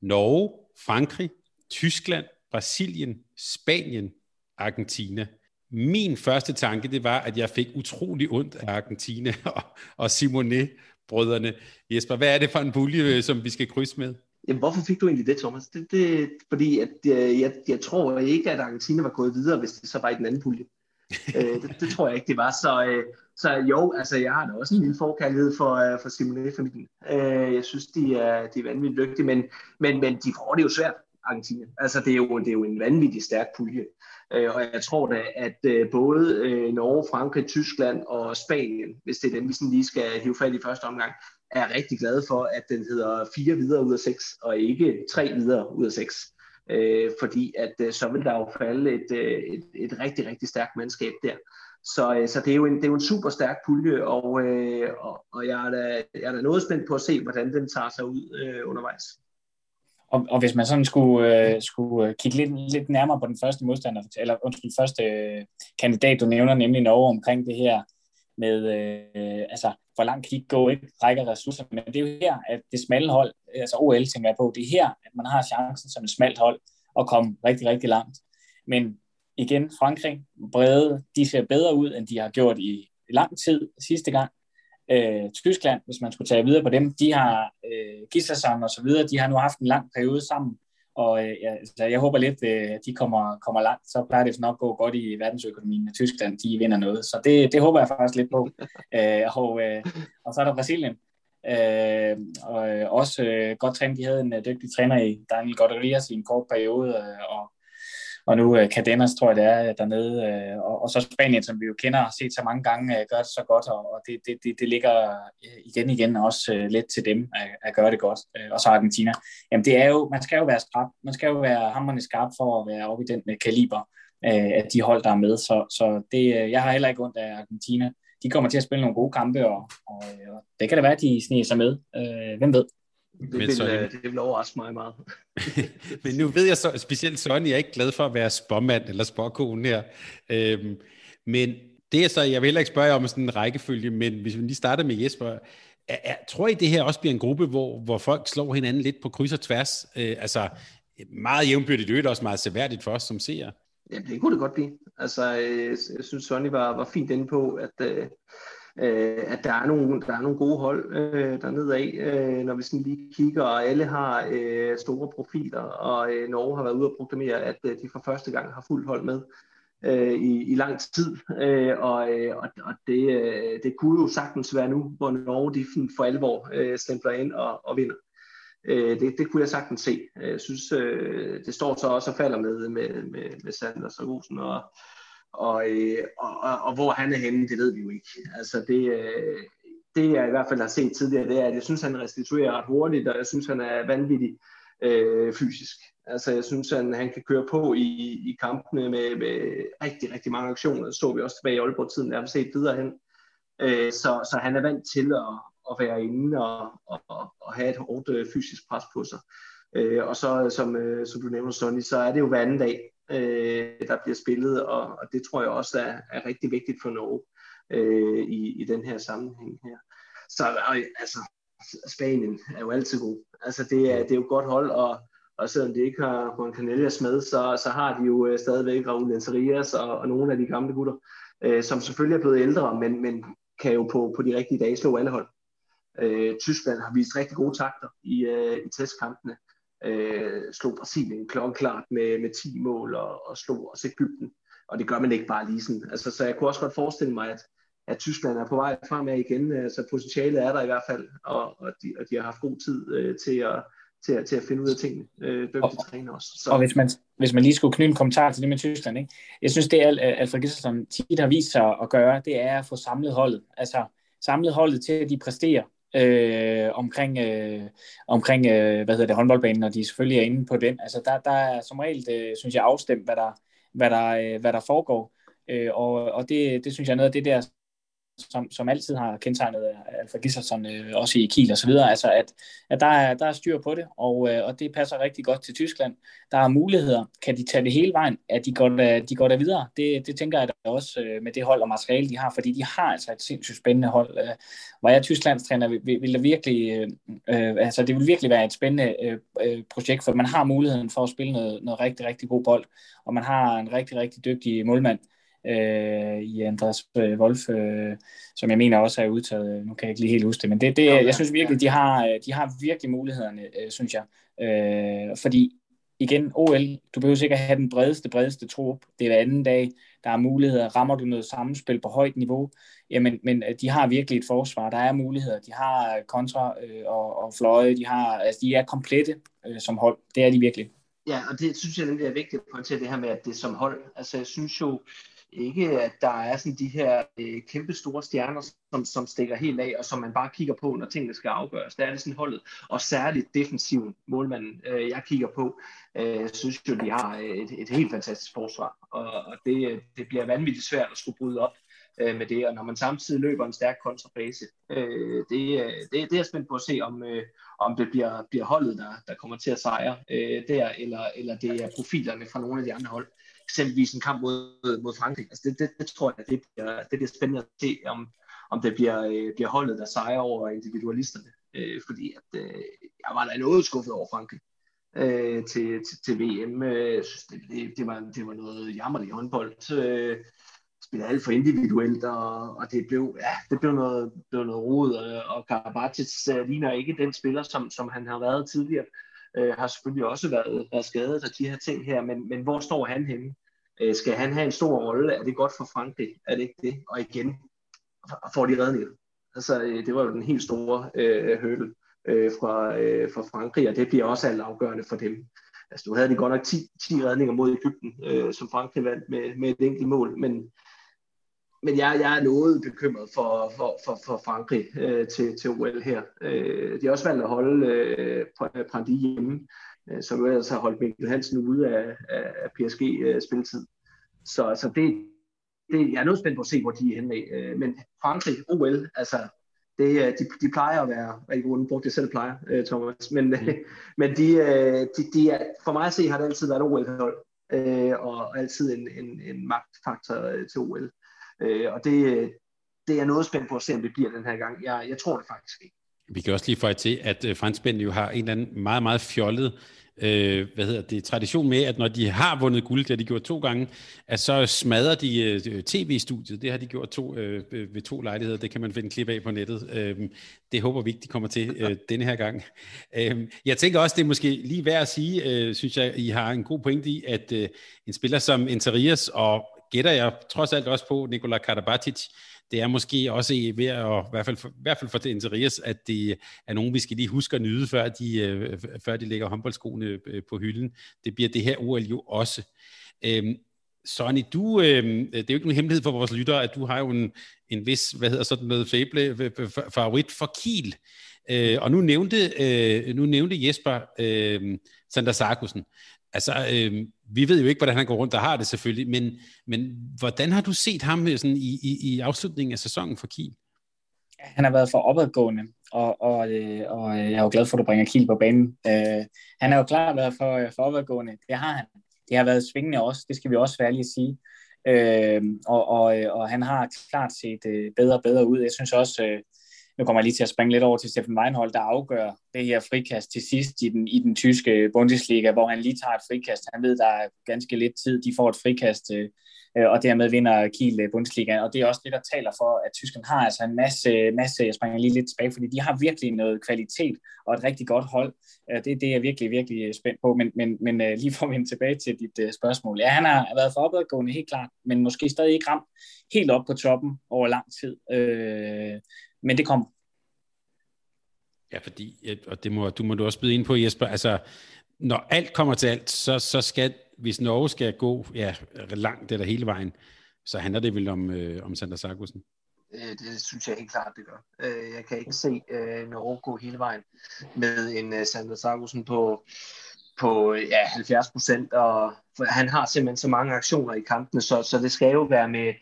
Norge, Frankrig, Tyskland, Brasilien, Spanien, Argentina. Min første tanke, det var, at jeg fik utrolig ondt af Argentina og, og Simone-brødrene. Jesper, hvad er det for en pulje, øh, som vi skal krydse med? Jamen, hvorfor fik du egentlig det, Thomas? Det, det, fordi at, jeg, jeg, tror ikke, at Argentina var gået videre, hvis det så var i den anden pulje. øh, det, det tror jeg ikke, det var. Så, øh, så jo, altså jeg har da også en lille forkærlighed for, øh, for Simone-familien. Øh, jeg synes, de er, de er vanvittigt dygtige, men, men, men de får det jo svært, Argentina. Altså det er jo, det er jo en vanvittig stærk pulje. Øh, og jeg tror da, at øh, både øh, Norge, Frankrig, Tyskland og Spanien, hvis det er dem, vi sådan lige skal hive fat i første omgang, er rigtig glad for, at den hedder 4 videre ud af 6, og ikke 3 videre ud af 6. Øh, fordi at øh, så vil der jo falde et, øh, et, et rigtig, rigtig stærkt mandskab der. Så, øh, så det, er jo en, det er jo en super stærk pulje, og, øh, og, og jeg, er da, jeg er da noget spændt på at se, hvordan den tager sig ud øh, undervejs. Og, og hvis man sådan skulle, øh, skulle øh, kigge lidt, lidt nærmere på den første modstander, eller undskyld, første øh, kandidat, du nævner, nemlig Norge omkring det her med, øh, altså, hvor langt kan de gå, ikke rækker ressourcer, men det er jo her, at det smalle hold, altså OL tænker jeg på, det er her, at man har chancen som et smalt hold at komme rigtig, rigtig langt. Men igen, Frankrig, brede, de ser bedre ud, end de har gjort i lang tid sidste gang. Øh, Tyskland, hvis man skulle tage videre på dem, de har øh, sammen og så videre, de har nu haft en lang periode sammen, og øh, ja, så jeg håber lidt, at øh, de kommer, kommer langt. Så plejer det nok at gå godt i verdensøkonomien, at Tyskland de vinder noget. Så det, det håber jeg faktisk lidt på. øh, og, øh, og så er der Brasilien. Øh, og øh, også øh, godt trænet. De havde en øh, dygtig træner i Daniel Goderias i en kort periode, øh, og og nu øh, uh, Cadenas, tror jeg det er øh, dernede, uh, og, og så Spanien, som vi jo kender og har set så mange gange, uh, gør det så godt, og, og det, det, det, det ligger igen igen også uh, let til dem at, at gøre det godt, uh, og så Argentina. Jamen det er jo, man skal jo være skarp, man skal jo være hammerne skarp for at være oppe i den kaliber uh, af de hold, der er med, så, så det, uh, jeg har heller ikke ondt af Argentina. De kommer til at spille nogle gode kampe, og, og, og det kan da være, at de sniger sig med. Uh, hvem ved? Det vil, Sonny... det vil overraske mig meget. men nu ved jeg så, specielt Sonny jeg er ikke glad for at være spåmand eller spåkone her. Øhm, men det er så, jeg vil heller ikke spørge jer om sådan en rækkefølge, men hvis vi lige starter med Jesper, er, er, tror I det her også bliver en gruppe, hvor, hvor folk slår hinanden lidt på kryds og tværs? Øh, altså meget jævnbyrdigt, det er også meget seværdigt for os som ser. Ja, det kunne det godt blive. Altså, øh, jeg synes, Sonny var, var fint inde på, at, øh, øh, at der er, nogle, der er nogle gode hold øh, dernede af, øh, når vi sådan lige kigger, og alle har øh, store profiler, og øh, Norge har været ude og proklamere, at øh, de for første gang har fuldt hold med øh, i, i lang tid, øh, og, øh, og, og det, øh, det kunne jo sagtens være nu, hvor Norge de for alvor øh, stempler ind og, og vinder. Øh, det, det kunne jeg sagtens se. Jeg synes, øh, det står så også og falder med, med, med, med Sanders og Rosen, og, og, øh, og, og, og hvor han er henne, det ved vi jo ikke. Altså det, øh, det jeg i hvert fald har set tidligere, det er, at jeg synes, han restituerer ret hurtigt, og jeg synes, han er vanvittig øh, fysisk. Altså jeg synes, han, han kan køre på i, i kampene med, med rigtig, rigtig mange aktioner. Det så vi også tilbage i Aalborg-tiden, der har set videre hen. Øh, så, så han er vant til at, at være inde og, og, og have et hårdt øh, fysisk pres på sig. Øh, og så, som, øh, som du nævner, Sonny, så er det jo hver anden dag, øh, der bliver spillet, og, og det tror jeg også er, er rigtig vigtigt for Norge øh, i, i den her sammenhæng her. Så altså, Spanien er jo altid god. Altså, det er, det er jo godt hold, og, og selvom de ikke har Juan Canellas med, så, så har de jo øh, stadigvæk Raul Lenserias og, og nogle af de gamle gutter, øh, som selvfølgelig er blevet ældre, men, men kan jo på, på de rigtige dage slå alle hold. Øh, Tyskland har vist rigtig gode takter i, øh, i testkampene. Øh, slog Brasilien klokkeklart med, med 10 mål og, og slog også Ægypten. Og det gør man ikke bare lige sådan. Altså, så jeg kunne også godt forestille mig, at, at Tyskland er på vej fremad igen. Altså potentialet er der i hvert fald, og, og, de, og de har haft god tid øh, til, at, til, at, til at finde ud af tingene. Øh, dygtige træner også. Så. Og hvis man, hvis man lige skulle knytte en kommentar til det med Tyskland, ikke? jeg synes, det er Alfred Gisselsen tit har vist sig at gøre, det er at få samlet holdet. Altså samlet holdet til, at de præsterer øh, omkring, øh, omkring øh, hvad hedder det, håndboldbanen, og de selvfølgelig er inde på den. Altså der, der er som regel, øh, synes jeg, afstemt, hvad der, hvad der, øh, hvad der foregår. Øh, og og det, det synes jeg er noget af det der, som, som altid har kendetegnet øh, Alfa Gisselson, øh, også i Kiel og så videre, altså at, at der, er, der er styr på det, og, øh, og det passer rigtig godt til Tyskland. Der er muligheder. Kan de tage det hele vejen, at de går der, de går der videre? Det, det tænker jeg da også øh, med det hold og materiale, de har, fordi de har altså et sindssygt spændende hold. Øh, var jeg Tysklands træner, vil, vil virkelig, øh, øh, altså det vil virkelig være et spændende øh, øh, projekt, for man har muligheden for at spille noget, noget rigtig, rigtig god bold, og man har en rigtig, rigtig dygtig målmand, øh, i Andreas øh, Wolf, øh, som jeg mener også er udtaget. Nu kan jeg ikke lige helt huske det, men det, det, jeg synes virkelig, de har, øh, de har virkelig mulighederne, øh, synes jeg. Øh, fordi igen, OL, du behøver sikkert have den bredeste, bredeste trup. Det er hver anden dag, der er muligheder. Rammer du noget sammenspil på højt niveau, jamen, men øh, de har virkelig et forsvar. Der er muligheder. De har kontra øh, og, og fløje. De, har, altså, de er komplette øh, som hold. Det er de virkelig. Ja, og det synes jeg nemlig er vigtigt at pointere det her med, at det er som hold. Altså, jeg synes jo, ikke, at der er sådan de her øh, kæmpe store stjerner, som, som stikker helt af, og som man bare kigger på, når tingene skal afgøres. Der er det sådan holdet, og særligt defensiven målmand, øh, jeg kigger på, øh, synes jo, de har et, et helt fantastisk forsvar, og, og det, det bliver vanvittigt svært at skulle bryde op øh, med det, og når man samtidig løber en stærk kontrabase, øh, det, det, det er spændt på at se, om, øh, om det bliver, bliver holdet, der, der kommer til at sejre øh, der, eller, eller det er profilerne fra nogle af de andre hold eksempelvis en kamp mod, mod Frankrig. Altså det, det, det tror jeg, det bliver, det bliver spændende at se, om, om det bliver, øh, bliver holdet, der sejrer over individualisterne. Øh, fordi at, øh, jeg var da noget skuffet over Frankrig øh, til, til, til VM. Øh, synes, det, det, det, var, det var noget jammerligt håndbold. Øh, spillede alt for individuelt, og, og det blev, ja, det blev noget, det blev noget rod, og, og Karabatic øh, ligner ikke den spiller, som, som han har været tidligere øh, har selvfølgelig også været, været skadet af de her ting her, men, men hvor står han henne? Øh, skal han have en stor rolle? Er det godt for Frankrig? Er det ikke det? Og igen, får de redning? Altså, øh, det var jo den helt store øh, hurdle øh, fra, øh, fra Frankrig, og det bliver også alt afgørende for dem. Altså, du havde de godt nok 10, 10 redninger mod Ægypten, øh, som Frankrig vandt med, med et enkelt mål, men, men jeg, jeg er noget bekymret for, for, for, for Frankrig øh, til, til OL her. Øh, de har også valgt at holde øh, Prandi hjemme, øh, som jo ellers har holdt Mikkel Hansen ude af, af PSG-spilletid. Øh, så altså, det, det, jeg er noget spændt på at se, hvor de er henne. Øh, men Frankrig, OL, altså, det, de, de plejer at være, jeg ikke brugt det selv plejer, øh, Thomas, men, mm. men de, øh, de, de er, for mig at se har det altid været OL-hold, øh, og altid en, en, en magtfaktor øh, til OL. Øh, og det, det er noget spændt på at se, om det bliver den her gang. Jeg, jeg tror det faktisk ikke. Vi kan også lige få til, at øh, franskmændene jo har en eller anden meget, meget fjollet øh, hvad hedder det, tradition med, at når de har vundet guld, det har de gjort to gange, at så smadrer de øh, tv-studiet. Det har de gjort to, øh, ved to lejligheder. Det kan man finde klip af på nettet. Øh, det håber vi ikke, de kommer til øh, denne her gang. Øh, jeg tænker også, det er måske lige værd at sige, øh, synes jeg, I har en god pointe i, at øh, en spiller som Interias og gætter jeg trods alt også på Nikola Karabatic, det er måske også ved at, i hvert fald for, i hvert fald for det Interias, at det er nogen, vi skal lige huske at nyde, før de, øh, før de lægger håndboldskoene øh, på hylden. Det bliver det her OL jo også. Øhm, Sonny, du, øh, det er jo ikke nogen hemmelighed for vores lyttere, at du har jo en, en vis, hvad hedder sådan noget, fable, øh, favorit for Kiel. Øh, og nu nævnte, øh, nu nævnte Jesper øh, Sander Sarkusen. Altså, øh, vi ved jo ikke, hvordan han går rundt og har det selvfølgelig, men, men hvordan har du set ham øh, sådan i, i, i afslutningen af sæsonen for Kiel? Han har været for opadgående, og, og, øh, og øh, jeg er jo glad for, at du bringer Kiel på banen. Øh, han har jo klart været for, for opadgående, det har han. Det har været svingende også, det skal vi også være ærlige at sige. Øh, og, og, øh, og han har klart set øh, bedre og bedre ud. Jeg synes også, øh, nu kommer jeg lige til at springe lidt over til Steffen Weinhold, der afgør det her frikast til sidst i den, i den tyske Bundesliga, hvor han lige tager et frikast. Han ved, der er ganske lidt tid, de får et frikast, øh, og dermed vinder Kiel øh, Bundesligaen. Bundesliga. Og det er også det, der taler for, at Tyskland har altså en masse, masse, jeg springer lige lidt tilbage, fordi de har virkelig noget kvalitet og et rigtig godt hold. Øh, det, det er jeg virkelig, virkelig øh, spændt på. Men, men, men lige for at vende tilbage til dit spørgsmål. Ja, han har været for opadgående helt klart, men måske stadig ikke ramt helt op på toppen over lang tid. Øh, men det kommer. Ja, fordi, og det må, du må du også byde ind på, Jesper, altså, når alt kommer til alt, så, så skal, hvis Norge skal gå ja, langt eller hele vejen, så handler det vel om, øh, om Sander Sargussen? Øh, det synes jeg helt klart, det gør. Øh, jeg kan ikke se øh, Norge gå hele vejen med en uh, Sander Sargussen på, på ja, 70 procent, og han har simpelthen så mange aktioner i kampene, så, så det skal jo være med,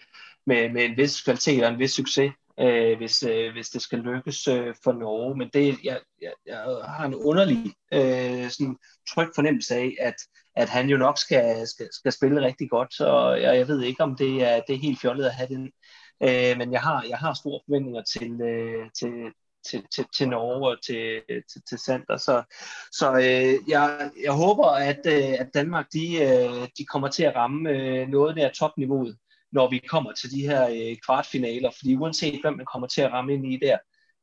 med, med en vis kvalitet og en vis succes øh, hvis, øh, hvis det skal lykkes øh, for Norge. Men det, jeg, jeg, jeg har en underlig øh, sådan tryg fornemmelse af, at, at han jo nok skal, skal, skal spille rigtig godt, så jeg, jeg ved ikke, om det er, det er helt fjollet at have den. Øh, men jeg har, jeg har store forventninger til, øh, til, til, til, til Norge og til, til, til Sander. Så, så øh, jeg, jeg håber, at, øh, at Danmark de, øh, de kommer til at ramme øh, noget der topniveauet når vi kommer til de her øh, kvartfinaler, fordi uanset hvem man kommer til at ramme ind i der,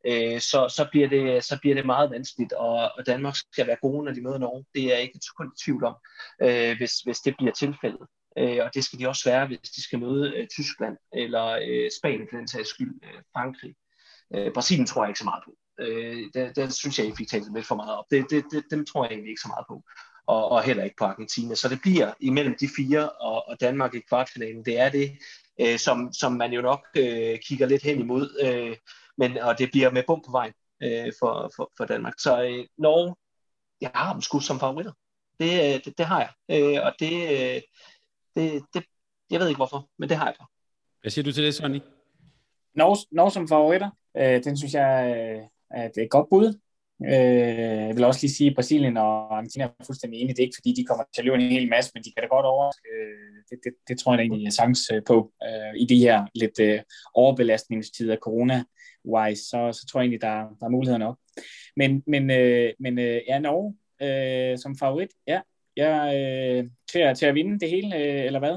øh, så, så, bliver det, så bliver det meget vanskeligt, og, og Danmark skal være gode, når de møder Norge. Det er jeg ikke kun i tvivl om, øh, hvis, hvis det bliver tilfældet. Øh, og det skal de også være, hvis de skal møde øh, Tyskland, eller øh, Spanien for den sags skyld, øh, Frankrig. Øh, Brasilien tror jeg ikke så meget på. Øh, det, det synes jeg, I fik talt lidt for meget op. Det, det, det, dem tror jeg egentlig ikke så meget på og, og heller ikke på Argentina. Så det bliver imellem de fire og, og Danmark i kvartfinalen. Det er det, øh, som, som man jo nok øh, kigger lidt hen imod, øh, men, og det bliver med bum på vejen øh, for, for, for Danmark. Så øh, Norge, jeg har dem sgu som favoritter. Det, øh, det, det har jeg. Øh, og det, øh, det, det, jeg ved ikke hvorfor, men det har jeg bare. Hvad siger du til det, Sonny? Norge, Norge som favoritter, øh, den synes jeg øh, er et godt bud. Øh, jeg vil også lige sige, at Brasilien og Argentina er fuldstændig enige. Det er ikke, fordi de kommer til at løbe en hel masse, men de kan da godt over. Øh, det, det, det tror jeg egentlig er sangs øh, på øh, i de her lidt øh, overbelastningstider, corona-wise. Så, så tror jeg egentlig, der, der er muligheder nok. Men, men, øh, men øh, ja, Norge øh, som favorit, ja. Jeg øh, til, at, til at vinde det hele, øh, eller hvad?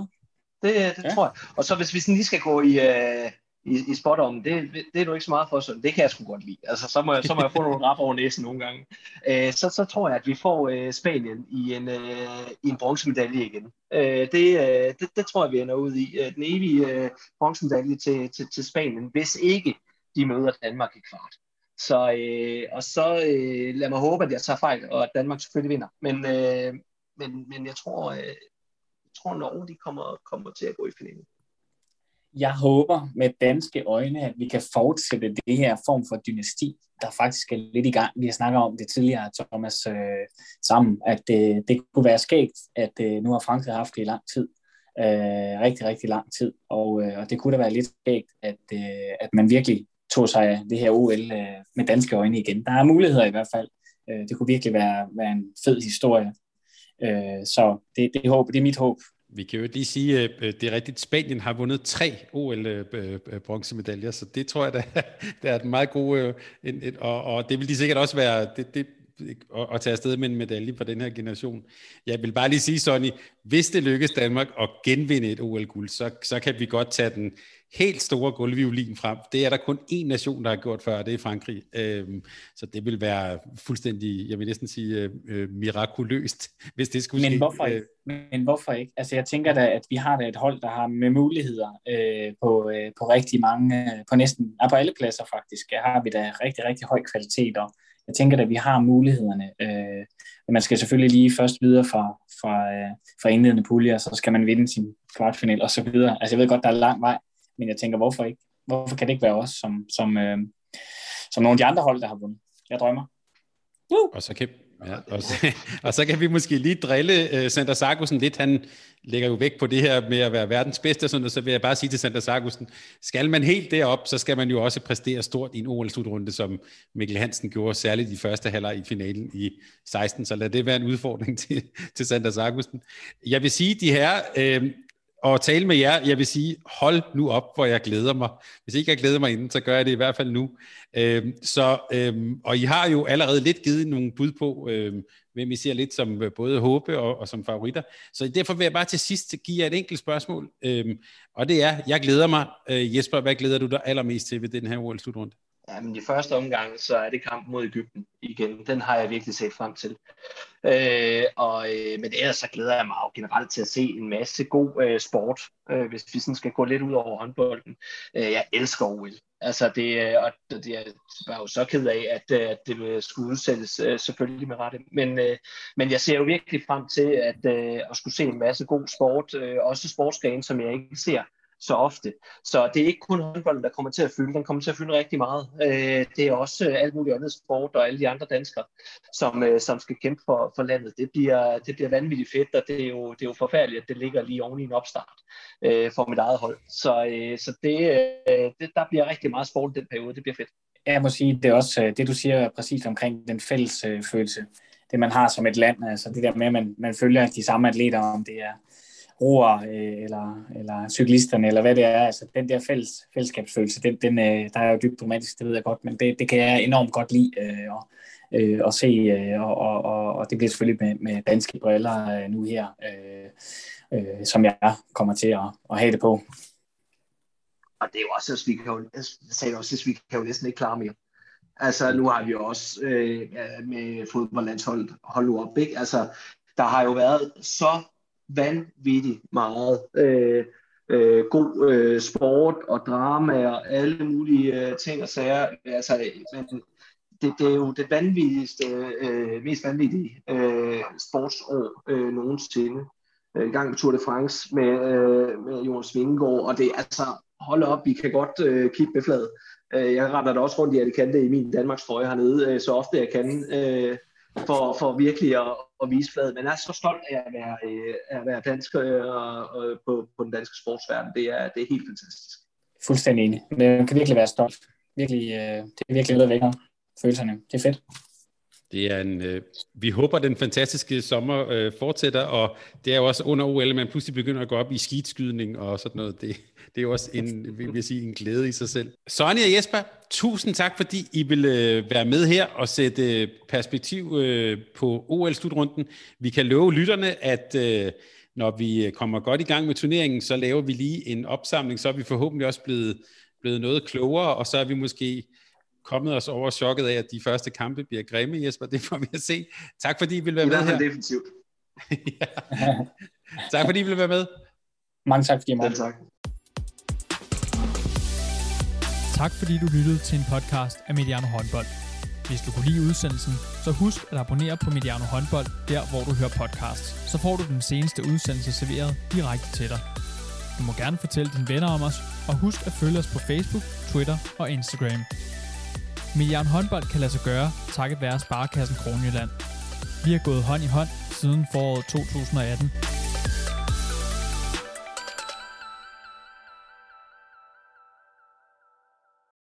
Det, det ja. tror jeg. Og så hvis vi sådan lige skal gå i, øh, i, i spot om, det, det er du ikke så meget for, så det kan jeg sgu godt lide. Altså, så må jeg, så må jeg få nogle rap over næsen nogle gange. Øh, så, så tror jeg, at vi får øh, Spanien i en, øh, i en bronzemedalje igen. Øh, det, øh, det, det tror jeg, vi ender ud i. Øh, den evige øh, bronzemedalje til, til, til Spanien, hvis ikke de møder Danmark i kvart. Så, øh, og så øh, lad mig håbe, at jeg tager fejl, og at Danmark selvfølgelig vinder. Men, øh, men, men jeg tror, øh, jeg tror Norge de kommer, kommer til at gå i finalen jeg håber med danske øjne, at vi kan fortsætte det her form for dynasti, der faktisk er lidt i gang. Vi har snakket om det tidligere, Thomas, øh, sammen, at øh, det kunne være skægt, at øh, nu har Frankrig haft det i lang tid. Øh, rigtig, rigtig lang tid. Og, øh, og det kunne da være lidt skægt, at, øh, at man virkelig tog sig af det her OL øh, med danske øjne igen. Der er muligheder i hvert fald. Øh, det kunne virkelig være, være en fed historie. Øh, så det, det, håb, det er mit håb, vi kan jo lige sige, at det er rigtigt, Spanien har vundet tre OL-bronzemedaljer, øh, så det tror jeg, der, der er et meget god, og, og det vil de sikkert også være, det, det, at, at tage afsted med en medalje for den her generation. Jeg vil bare lige sige, Sonny, hvis det lykkes Danmark at genvinde et OL-guld, så, så kan vi godt tage den helt store gulvviolin frem. Det er der kun én nation, der har gjort før, og det er Frankrig. Øhm, så det vil være fuldstændig, jeg vil næsten sige, øh, øh mirakuløst, hvis det skulle Men ske. hvorfor Øh, ikke? Men hvorfor ikke? Altså jeg tænker da, at vi har da et hold, der har med muligheder øh, på, øh, på rigtig mange, øh, på næsten, ja, på alle pladser faktisk, har vi da rigtig, rigtig høj kvalitet, og jeg tænker at vi har mulighederne. Øh, men man skal selvfølgelig lige først videre fra, fra, øh, fra indledende puljer, så skal man vinde sin kvartfinal og så videre. Altså jeg ved godt, der er lang vej, men jeg tænker, hvorfor ikke? Hvorfor kan det ikke være os, som, som, øh, som nogle af de andre hold, der har vundet? Jeg drømmer. Uh! Og så kan, ja, og, så, og så kan vi måske lige drille uh, Sander Sargussen lidt. Han lægger jo vægt på det her med at være verdens bedste, sådan, og så vil jeg bare sige til Sander Sargussen, skal man helt derop, så skal man jo også præstere stort i en OL-slutrunde, som Mikkel Hansen gjorde, særligt i første halvleg i finalen i 16, så lad det være en udfordring til, til Sander Sargussen. Jeg vil sige, de her, øh, og tale med jer. Jeg vil sige, hold nu op, hvor jeg glæder mig. Hvis ikke jeg glæder mig inden, så gør jeg det i hvert fald nu. Øhm, så, øhm, og I har jo allerede lidt givet nogle bud på, øhm, hvem I ser lidt som øh, både håbe og, og som favoritter. Så derfor vil jeg bare til sidst give jer et enkelt spørgsmål. Øhm, og det er, jeg glæder mig. Øh, Jesper, hvad glæder du dig allermest til ved den her OL-slutrunde? Jamen, de i første omgang, så er det kampen mod Ægypten igen. Den har jeg virkelig set frem til. Øh, og, øh, men ellers så glæder jeg mig jo generelt til at se en masse god øh, sport, øh, hvis vi sådan skal gå lidt ud over håndbolden. Øh, jeg elsker OL. Altså det, øh, og det, jeg var jo så ked af, at, øh, at det skulle udsættes øh, selvfølgelig med rette. Men, øh, men jeg ser jo virkelig frem til at, øh, at skulle se en masse god sport, øh, også sportsgrene, som jeg ikke ser så ofte. Så det er ikke kun håndbolden, der kommer til at fylde. Den kommer til at fylde rigtig meget. Øh, det er også øh, alt muligt andet sport og alle de andre danskere, som, øh, som skal kæmpe for, for landet. Det bliver, det bliver vanvittigt fedt, og det er, jo, det er jo forfærdeligt, at det ligger lige oven i en opstart øh, for mit eget hold. Så, øh, så det, det, der bliver rigtig meget sport i den periode. Det bliver fedt. Jeg må sige, det er også det, du siger præcis omkring den fælles følelse. Det, man har som et land. Altså det der med, at man, man følger de samme atleter, om det er roer øh, eller, eller cyklisterne, eller hvad det er. Altså den der fælles, fællesskabsfølelse, den, den, øh, der er jo dybt dramatisk, det ved jeg godt, men det, det kan jeg enormt godt lide øh, og, øh, at se, øh, og, og, og, og det bliver selvfølgelig med, med danske briller øh, nu her, øh, øh, som jeg kommer til at, at have det på. Og det er jo også, at vi kan jo, jeg sagde også, at vi kan jo næsten ikke klare mere. Altså, nu har vi jo også øh, med fodboldlandshold hold nu op, ikke? Altså, der har jo været så vanvittigt meget øh, øh, god øh, sport og drama og alle mulige øh, ting og sager. Altså, øh, men det, det er jo det vanvittigste, øh, mest vanvittige øh, sportsår øh, nogensinde. Øh, en gang Tour de France med, øh, med Jonas Vingegaard, og det er altså, hold op, vi kan godt øh, kigge med flad. Øh, jeg retter det også rundt i Alicante i min Danmarks trøje hernede, øh, så ofte jeg kan, øh, for, for virkelig at, at vise fladet. Men jeg er så stolt af at være, øh, at være dansk øh, og, på, på den danske sportsverden. Det er, det er helt fantastisk. Fuldstændig enig. Man kan virkelig være stolt. Virkelig, øh, det er virkelig noget vækker følelserne. Det er fedt. Det er en, øh, vi håber, den fantastiske sommer øh, fortsætter, og det er jo også under OL, at man pludselig begynder at gå op i skidskydning og sådan noget. Det, det er jo også en, vil jeg sige, en glæde i sig selv. Sonja og Jesper, tusind tak, fordi I vil øh, være med her og sætte øh, perspektiv øh, på OL-slutrunden. Vi kan love lytterne, at øh, når vi øh, kommer godt i gang med turneringen, så laver vi lige en opsamling, så er vi forhåbentlig også blevet, blevet noget klogere, og så er vi måske kommet os over chokket af, at de første kampe bliver grimme, Jesper. Det får vi at se. Tak fordi I vil være med her. definitivt. ja. Tak fordi I vil være med. Mange tak fordi I måtte. tak. Tak fordi du lyttede til en podcast af Mediano Håndbold. Hvis du kunne lide udsendelsen, så husk at abonnere på Mediano Håndbold, der hvor du hører podcasts. Så får du den seneste udsendelse serveret direkte til dig. Du må gerne fortælle dine venner om os, og husk at følge os på Facebook, Twitter og Instagram. Mediano håndbold kan lade sig gøre, takket være Sparkassen Kronjylland. Vi har gået hånd i hånd siden foråret 2018.